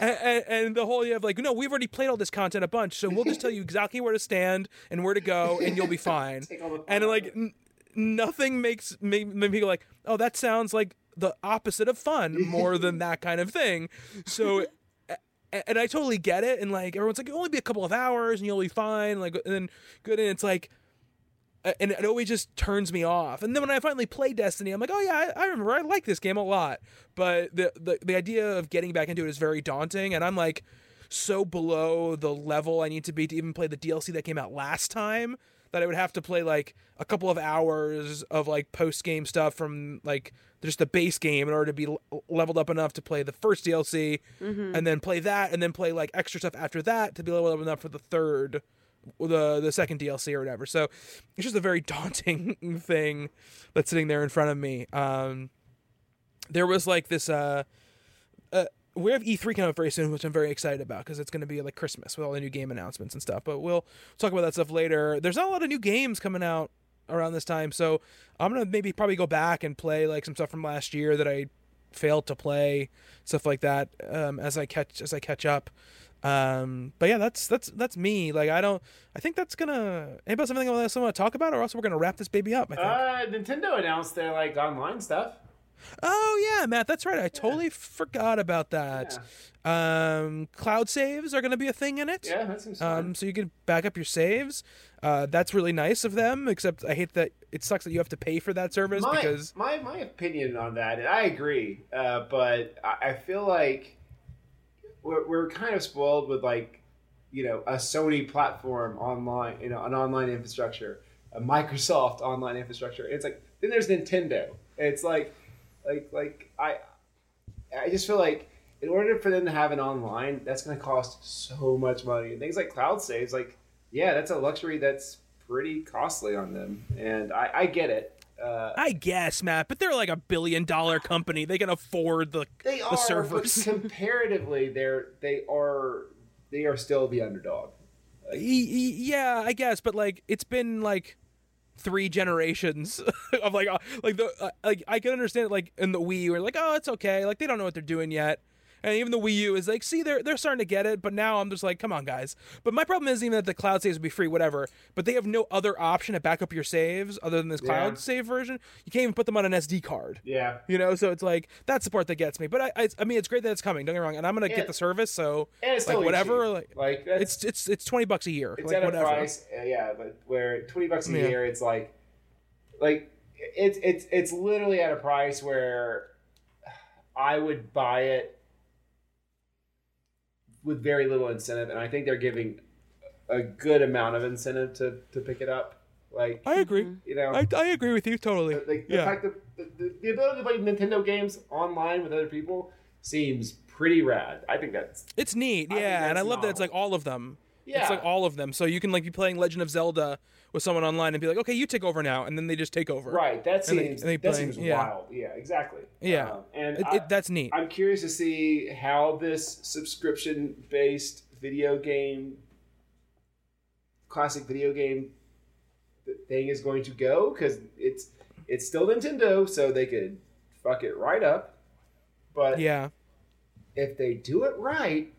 And, and, the whole you have like no, we've already played all this content a bunch, so we'll just tell you exactly where to stand and where to go, and you'll be fine. Take all the fun and like n- nothing makes make, make people like, oh, that sounds like the opposite of fun more than that kind of thing. So. And I totally get it, and like everyone's like, it'll only be a couple of hours, and you'll be fine. Like, and then good, and it's like, and it always just turns me off. And then when I finally play Destiny, I'm like, oh yeah, I, I remember I like this game a lot. But the, the the idea of getting back into it is very daunting, and I'm like so below the level I need to be to even play the DLC that came out last time that I would have to play like a couple of hours of like post game stuff from like just the base game in order to be l- leveled up enough to play the first DLC, and then play that, and then play like extra stuff after that to be leveled up enough for the third the the second DLC or whatever. So it's just a very daunting thing that's sitting there in front of me. Um, there was like this. Uh, uh, we have E3 coming up very soon, which I'm very excited about because it's going to be like Christmas with all the new game announcements and stuff. But we'll talk about that stuff later. There's not a lot of new games coming out around this time, so I'm gonna maybe probably go back and play like some stuff from last year that I failed to play, stuff like that, um, as I catch as I catch up. Um, but yeah, that's that's that's me. Like I don't. I think that's gonna. Anybody else have anything else I want to talk about, or else we're gonna wrap this baby up. I think. Uh, Nintendo announced their like online stuff. Oh yeah, Matt, that's right. I totally forgot about that. Um, cloud saves are gonna be a thing in it. Yeah, that seems fun. Um, so you can back up your saves. Uh, that's really nice of them. Except I hate that it sucks that you have to pay for that service my, because my my opinion on that, and I agree, uh, but I, I feel like we're, we're kind of spoiled with like you know a Sony platform online, you know, an online infrastructure, a Microsoft online infrastructure. It's like then there's Nintendo. It's like like like I I just feel like in order for them to have an online, that's going to cost so much money. And things like cloud saves, like yeah, that's a luxury that's pretty costly on them, and I, I get it. Uh, I guess Matt, but they're like a billion dollar company. They can afford the They the are, servers. comparatively, they're they are they are still the underdog. Y- yeah, I guess, but like it's been like three generations of like uh, like the uh, like I can understand it like in the Wii where like oh it's okay like they don't know what they're doing yet. And even the Wii U is like, see, they're they're starting to get it, but now I'm just like, come on, guys. But my problem is even that the cloud saves would be free, whatever. But they have no other option to back up your saves other than this cloud Yeah. save version. You can't even put them on an SD card. Yeah, You know, so it's like that's the part that gets me. But I, I, I mean, it's great that it's coming. Don't get me wrong, and I'm gonna Yeah. get the service. So and it's like totally whatever, cheap. like like it's it's it's twenty bucks a year. it's like at a price, uh, yeah, but where twenty bucks a Yeah. year, it's like like it's it's it's literally at a price where I would buy it with very little incentive, and I think they're giving a good amount of incentive to to pick it up. Like I agree. Mm-hmm. you know, I, I agree with you totally. like the yeah. fact that the, the, the ability to play Nintendo games online with other people seems pretty rad. I think that's It's neat, I yeah, and I that's love that it's like all of them. Yeah. It's like all of them. So you can like be playing Legend of Zelda with someone online and be like, okay, you take over now, and then they just take over. right. That And they- seems and they that seems yeah. wild. Yeah, exactly. Yeah. Um, and It, I, it, that's neat. I'm curious to see how this subscription based video game, classic video game thing is going to go because it's it's still Nintendo, so they could fuck it right up. But yeah. if they do it right,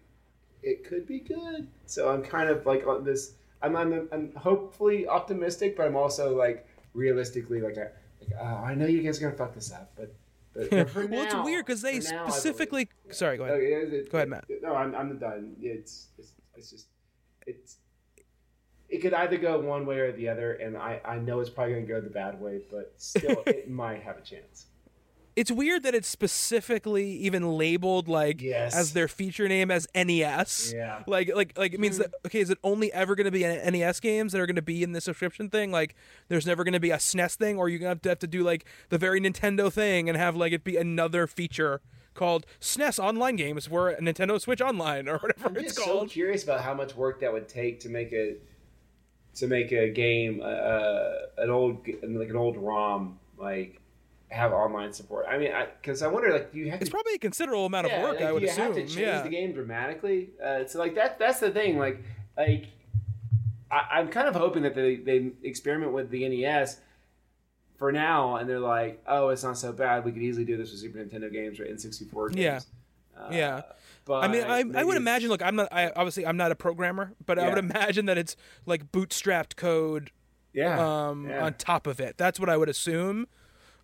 it could be good. So I'm kind of like on this. I'm I'm, I'm hopefully optimistic, but I'm also like realistically like, like oh, I know you guys are gonna fuck this up, but. But, but for well, it's weird because they now, specifically. Sorry, go ahead. Okay, it- it- Go ahead, Matt. No, I'm, I'm done. It's, it's it's just it's it could either go one way or the other, and I, I know it's probably going to go the bad way, but still, it might have a chance. It's weird that it's specifically even labeled like Yes. as their feature name as NES. Yeah. Like like like it means that okay, is it only ever going to be N- NES games that are going to be in the subscription thing? Like there's never going to be a SNES thing, or you're going to have to do like the very Nintendo thing and have like it be another feature called SNES Online Games, where Nintendo Switch Online or whatever I'm it's just so curious about how much work that would take to make a to make a game, uh, an old like an old ROM, like have online support. I mean, because I, wonder, like, do you have It's to probably a considerable amount of work, like, I would you assume. have to change yeah. the game dramatically. Uh, so like that that's the thing. Like like I, I'm kind of hoping that they they experiment with the NES for now, and they're like, oh, it's not so bad. We could easily do this with Super Nintendo games or N64 games. Yeah. Uh, Yeah. But I mean, I, I would imagine. Look, I'm not. I obviously I'm not a programmer, but I would imagine that it's like bootstrapped code Yeah. um, yeah. on top of it. That's what I would assume.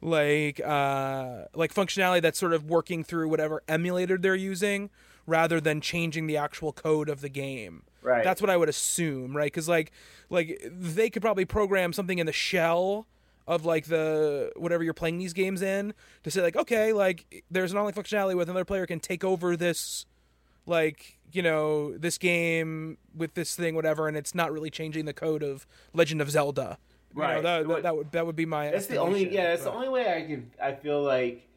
Like uh, like functionality that's sort of working through whatever emulator they're using, rather than changing the actual code of the game. Right. That's what I would assume, right? Because like like they could probably program something in the shell of like the whatever you're playing these games in to say like okay like there's an online functionality with another player can take over this like you know this game with this thing whatever and it's not really changing the code of legend of zelda You know, Right. that, What- that, that would that would be my That's the only yeah. That's but- the only way I can. I feel like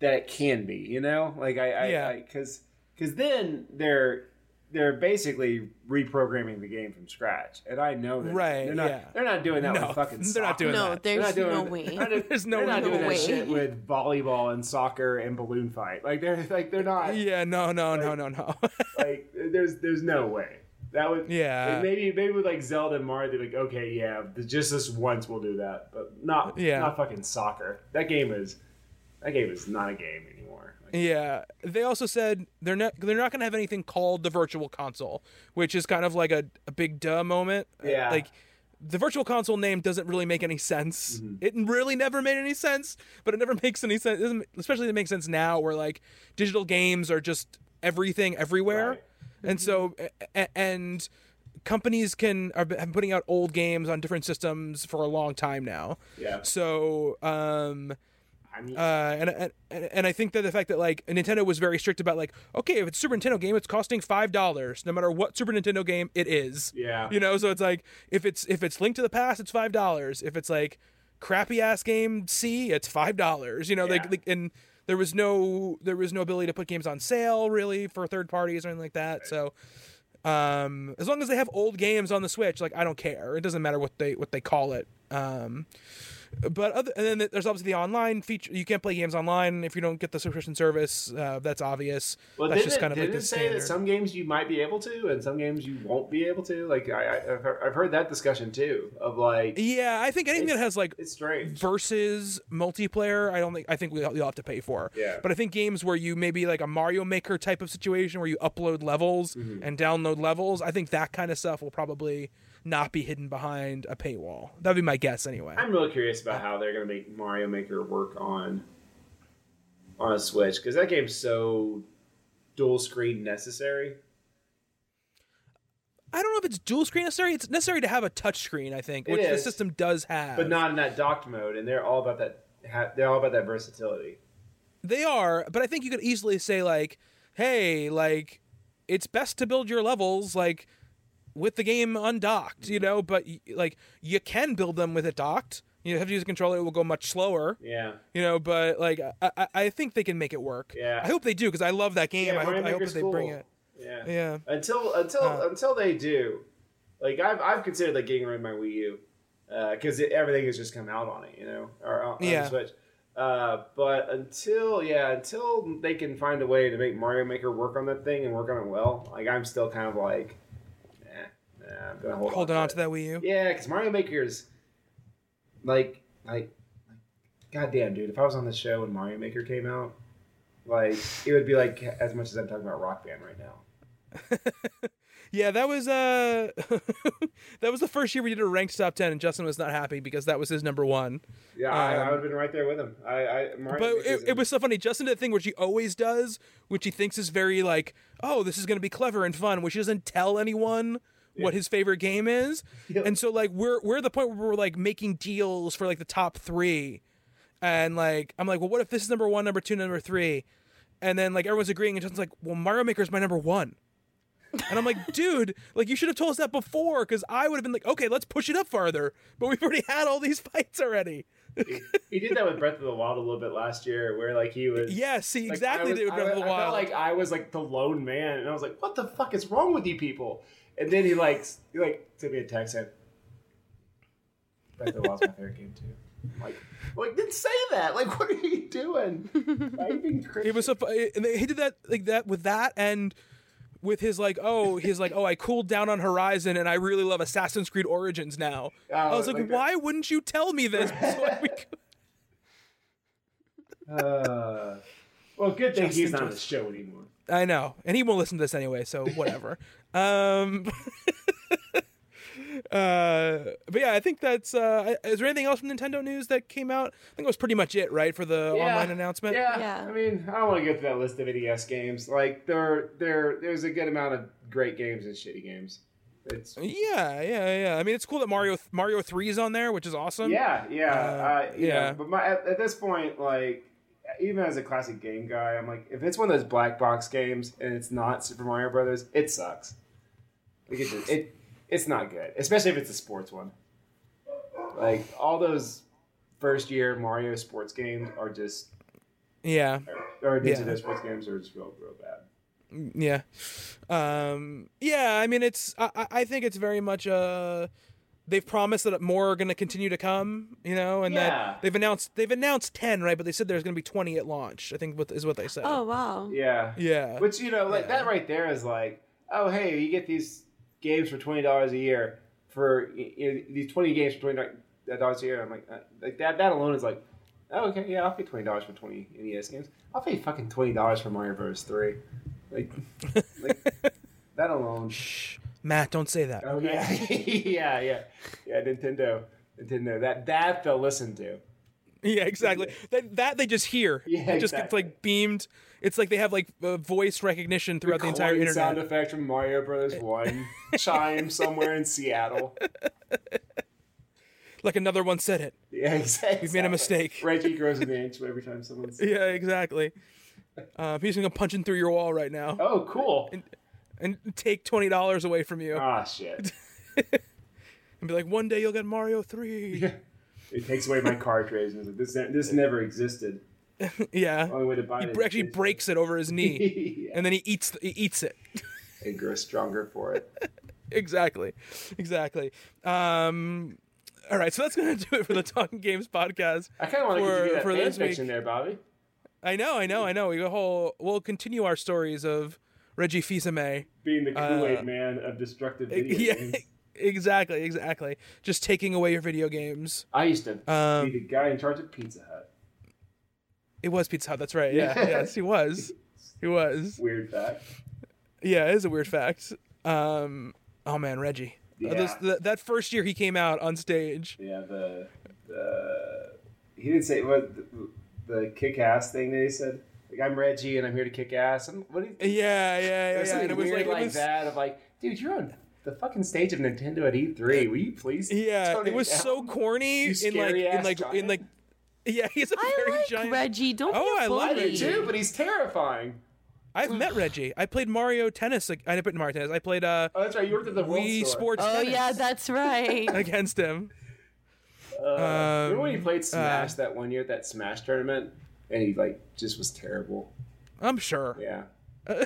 that it can be. You know, like I, I, Yeah. because because then they're they're basically reprogramming the game from scratch, and I know that Right, They're not. yeah. They're not doing that No, with fucking. they're not doing No, that. They're there's not doing no way. they're not- There's no They're not no doing way. that shit with volleyball and soccer and balloon fight. Like they're like they're not. yeah no no no no no Like there's there's no way. That would Yeah. maybe maybe with like Zelda and Mario, they're like, okay, yeah, just this once we'll do that, but not Yeah. not fucking soccer. That game is that game is not a game anymore. Like, Yeah, they also said they're not they're not going to have anything called the virtual console, which is kind of like a, a big duh moment. Uh, Yeah. like the virtual console name doesn't really make any sense. Mm-hmm. It really never made any sense, but it never makes any sense. Especially it makes sense now, where like digital games are just everything everywhere, Right. And so and companies can are have putting out old games on different systems for a long time now. Yeah. So um I mean, uh, and, and and I think that the fact that like Nintendo was very strict about like okay if it's a Super Nintendo game it's costing five dollars no matter what Super Nintendo game it is Yeah. you know so it's like if it's if it's Link to the Past it's five dollars if it's like crappy ass game C it's five dollars you know Yeah. like, like and there was no there was no ability to put games on sale really for third parties or anything like that. So um as long as they have old games on the Switch like I don't care. It doesn't matter what they what they call it. Um but other and then there's obviously the online feature. You can't play games online if you don't get the subscription service. Uh, that's obvious. well, that's just it, kind of like the say standard. that some games you might be able to, and some games you won't be able to? Like I, I've heard- I've heard that discussion too. Of like, yeah, I think anything that has like it's strange. versus multiplayer, I don't think I think we'll, you'll have to pay for. Yeah. But I think games where you maybe like a Mario Maker type of situation where you upload levels Mm-hmm. and download levels, I think that kind of stuff will probably not be hidden behind a paywall. That'd be my guess anyway. I'm really curious about uh, how they're going to make Mario Maker work on on a Switch because that game's so dual screen necessary. I don't know if it's dual screen necessary. It's necessary to have a touch screen, I think, It which the system does have. but not in that docked mode, and they're all about that. ha- They're all about that versatility. They are, but I think you could easily say like, "Hey, like, it's best to build your levels like with the game undocked, you know." But like, you can build them with it docked. You have to use a controller; it will go much slower, Yeah, you know. But like, I, I, think they can make it work. Yeah. I hope they do because I love that game. yeah. I hope, I hope that they cool. bring it. Yeah. Yeah, Until until Uh. until they do, like I've I've considered like getting rid of my Wii U because everything has just come out on it, you know, or on, on Yeah. the Switch. Uh, but until yeah, until they can find a way to make Mario Maker work on that thing and work on it well, like I'm still kind of like, nah, nah I'm gonna hold holding on on to that Wii U. Yeah, because Mario Maker's like like goddamn dude. If I was on the show when Mario Maker came out, like it would be like as much as I'm talking about Rock Band right now. Yeah, that was uh that was the first year we did a ranked top ten, and Justin was not happy because that was his number one. Yeah, I, I Um, would have been right there with him. I, I Mario But it, it was so funny. Justin did a thing which he always does, which he thinks is very like, oh, this is going to be clever and fun, which he doesn't tell anyone what his favorite game is. Yep. And so like we're we're at the point where we're like making deals for like the top three. And like I'm like, well, what if this is number one, number two, number three? And then like everyone's agreeing, and Justin's like, well, Mario Maker's is my number one. And I'm like, dude, like you should have told us that before, because I would have been like, okay, let's push it up farther. But we've already had all these fights already. he did that with Breath of the Wild a little bit last year, where like he was. Yeah, see, like, exactly. I was- did with I, Breath of the I felt Wild. like I was like the lone man, and I was like, "What the fuck is wrong with you people?" And then he like he like sent me a text saying, "Breath of the Wild's my favorite game too." I'm like, like didn't say that. Like, what are you doing? Why are you being crazy? it was so fu- and he did that like that with that and with his like oh his like oh I cooled down on Horizon and I really love Assassin's Creed Origins now. I Oh, was like, like that. why wouldn't you tell me this? So we could- Uh, well, good thing he's not on the show anymore. I know, and he won't listen to this anyway, so whatever. um, uh, but yeah, I think that's. Uh, is there anything else from Nintendo news that came out? I think it was pretty much it, right, for the online announcement. Yeah. Yeah. I mean, I don't want to go through that list of NES games. Like there, there, there's a good amount of great games and shitty games. It's Yeah, yeah, yeah. I mean, it's cool that Mario Mario Three is on there, which is awesome. yeah, yeah, Uh, uh, yeah. yeah. But my, at, at this point, like, even as a classic game guy, I'm like, if it's one of those black box games and it's not Super Mario Brothers, it sucks. Like it, just, it, it's not good, especially if it's a sports one. Like all those first year Mario sports games are just, yeah. or Nintendo Yeah. sports games are just real, real bad. Yeah. Um, yeah, I mean, it's, I, I- think it's very much, uh, they've promised that more are going to continue to come, you know, and Yeah. that they've announced, they've announced 10, right? But they said there's going to be 20 at launch, I think is what they said. Oh wow. Yeah. Yeah. Which you know, like Yeah. that right there is like, oh hey, you get these games for twenty dollars a year for you know, these twenty games for twenty dollars a year. I'm like, uh, like that. That alone is like, oh okay, yeah, I'll pay twenty dollars for twenty NES games. I'll pay fucking twenty dollars for Mario Bros. Three. Like, like that alone. Shh. Matt, don't say that. Oh yeah, yeah, yeah, yeah. Nintendo, Nintendo. That that they'll listen to. Yeah, exactly. That that they just hear. Yeah, it just gets like beamed. It's like they have like uh, voice recognition throughout the, entire coin internet. sound effect from Mario Brothers One chime somewhere in Seattle. Like another one said it. Yeah, exactly. We've made a mistake. Reggie grows an inch every time someone's. Yeah, exactly. Uh, he's gonna punching through your wall right now Oh, cool. and take twenty dollars away from you Ah, shit. and be like, one day you'll get Mario Three. It takes away my cartridge. and like, This this never existed. yeah. Only way to buy He it. is actually breaks it over his knee, yeah. and then he eats he eats it. and grows stronger for it. exactly, exactly. Um, all right, so that's gonna do it for the Talking Games podcast. I kind of want to For- continue that for fan this week. there, Bobby. I know, I know, I know. We go whole. We'll continue our stories of Reggie Fils-Aimé. Being the Kool-Aid Uh, man of destructive video Yeah, games. exactly, exactly. Just taking away your video games. I used to Um, be the guy in charge of Pizza Hut. It was Pizza Hut. That's right. Yeah, Yeah. yes, he was. He was. Weird fact. Yeah, it is a weird fact. Um, oh man, Reggie. Uh, Yeah. this- th- that first year he came out on stage. Yeah, the the he didn't say what the, the kick ass thing that he said. Like I'm Reggie and I'm here to kick ass. And what? Did, Yeah, yeah, yeah. yeah. something And it was weird like, like, it was, that of like, dude, you're on the fucking stage of Nintendo at E3. Will you please? Yeah, tone it was down? so corny You in like in scary-ass like in like. Yeah, he's a I very like giant. Reggie. Don't Oh, be love I do bully. Too, but he's terrifying. I've met Reggie. I played Mario Tennis. like- I didn't play Mario Tennis. I played uh Oh, that's right. You worked at the World Wii Store. Sports Oh Tennis yeah, that's right. against him. Uh, remember when he Um, played Smash uh, that one year at that Smash tournament, and he like just was terrible. I'm sure. Yeah,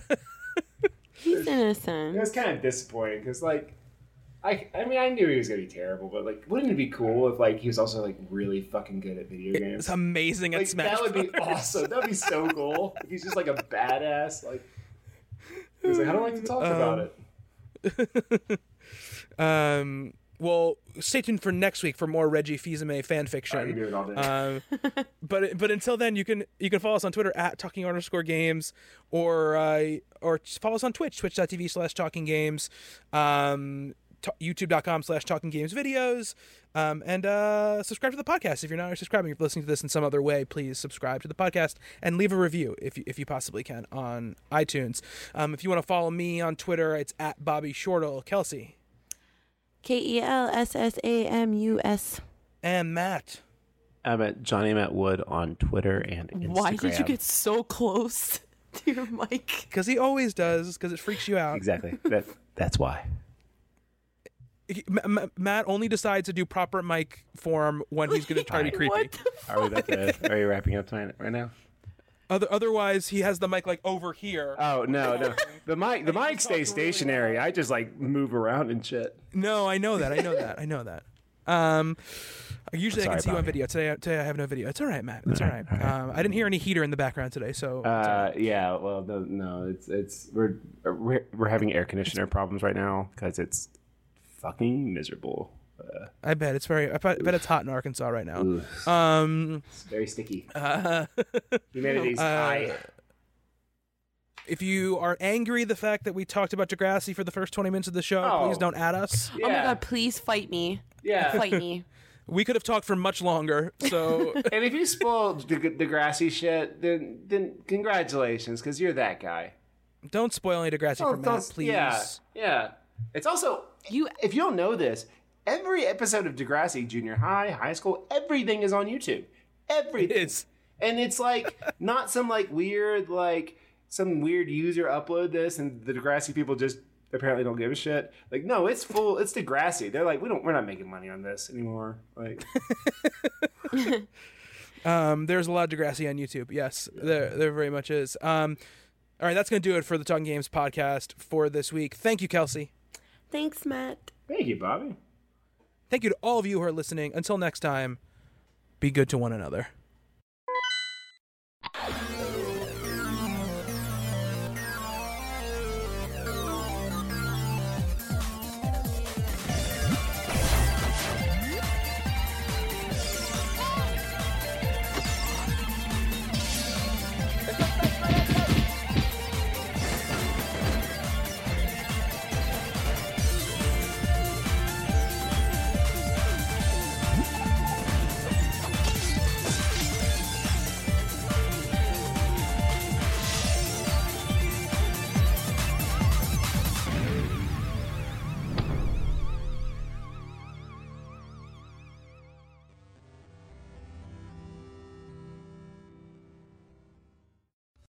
He's innocent. it was kind of disappointing because like. I, I mean I knew he was gonna be terrible, but like, wouldn't it be cool if like he was also like really fucking good at video games? It's amazing at like Smash. that would be Bros. awesome. That'd be so cool. He's just like a badass. Like he's like, I don't like to talk about it. Um. Well, stay tuned for next week for more Reggie Fils-Aimé fan I can fiction. do it all day. Um, but but until then, you can you can follow us on Twitter at talking underscore games, or uh, or follow us on Twitch twitch.tv slash talking games, um, t- youtube.com slash talking games videos, um, and uh, subscribe to the podcast if you're not already subscribing. If you're listening to this in some other way, please subscribe to the podcast and leave a review if you, if you possibly can on iTunes. Um, if you want to follow me on Twitter, it's at Bobby Shortle. Kelsey. K E L S S A M U S. And Matt. I'm at Johnny Matt Wood on Twitter and Instagram. Why did you get so close to your mic? Because he always does, because it freaks you out. exactly? That that's why. He- M- M- Matt only decides to do proper mic form when he's going to try to be creepy. What the f- Are we about to? Are you wrapping up tonight right now? Other, otherwise, he has the mic like over here. Oh no, no. The mic, the mic stays talk really stationary. I just like move around and shit. No, I know that. I know that. I know that. Um, usually I Sorry, can see you on Bobby. video. Today, today I have no video. It's all right, Matt. It's all right. Um, I didn't hear any heater in the background today, so it's all right. Uh, yeah. Well, no, no. It's it's we're we're, we're having air conditioner problems right now because it's fucking miserable. Uh, I bet it's very. I bet, I bet it's hot in Arkansas right now. ugh, Um, it's very sticky. uh, Humidity's uh, high. if you are angry the fact that we talked about Degrassi for the first twenty minutes of the show, Oh. please don't add us. Yeah. Oh my god, please fight me. Yeah. Fight me. We could have talked for much longer. So And if you spoiled the, Degrassi shit, then then congratulations, because you're that guy. don't spoil any Degrassi for Don't- Matt, please. Yeah, yeah. It's also You if you don't know this, every episode of Degrassi, junior high, high school, everything is on YouTube. Everything. It's and it's like not some like weird like some weird user upload this and the Degrassi people just apparently don't give a shit. Like no, it's full. It's Degrassi. They're like we don't. We're not making money on this anymore. Like Um, there's a lot of Degrassi on YouTube. Yes, there, there very much is. Um, all right, that's going to do it for the Talking Games podcast for this week. Thank you, Kelsey. Thanks, Matt. thank you, Bobby. Thank you to all of you who are listening. Until next time, be good to one another.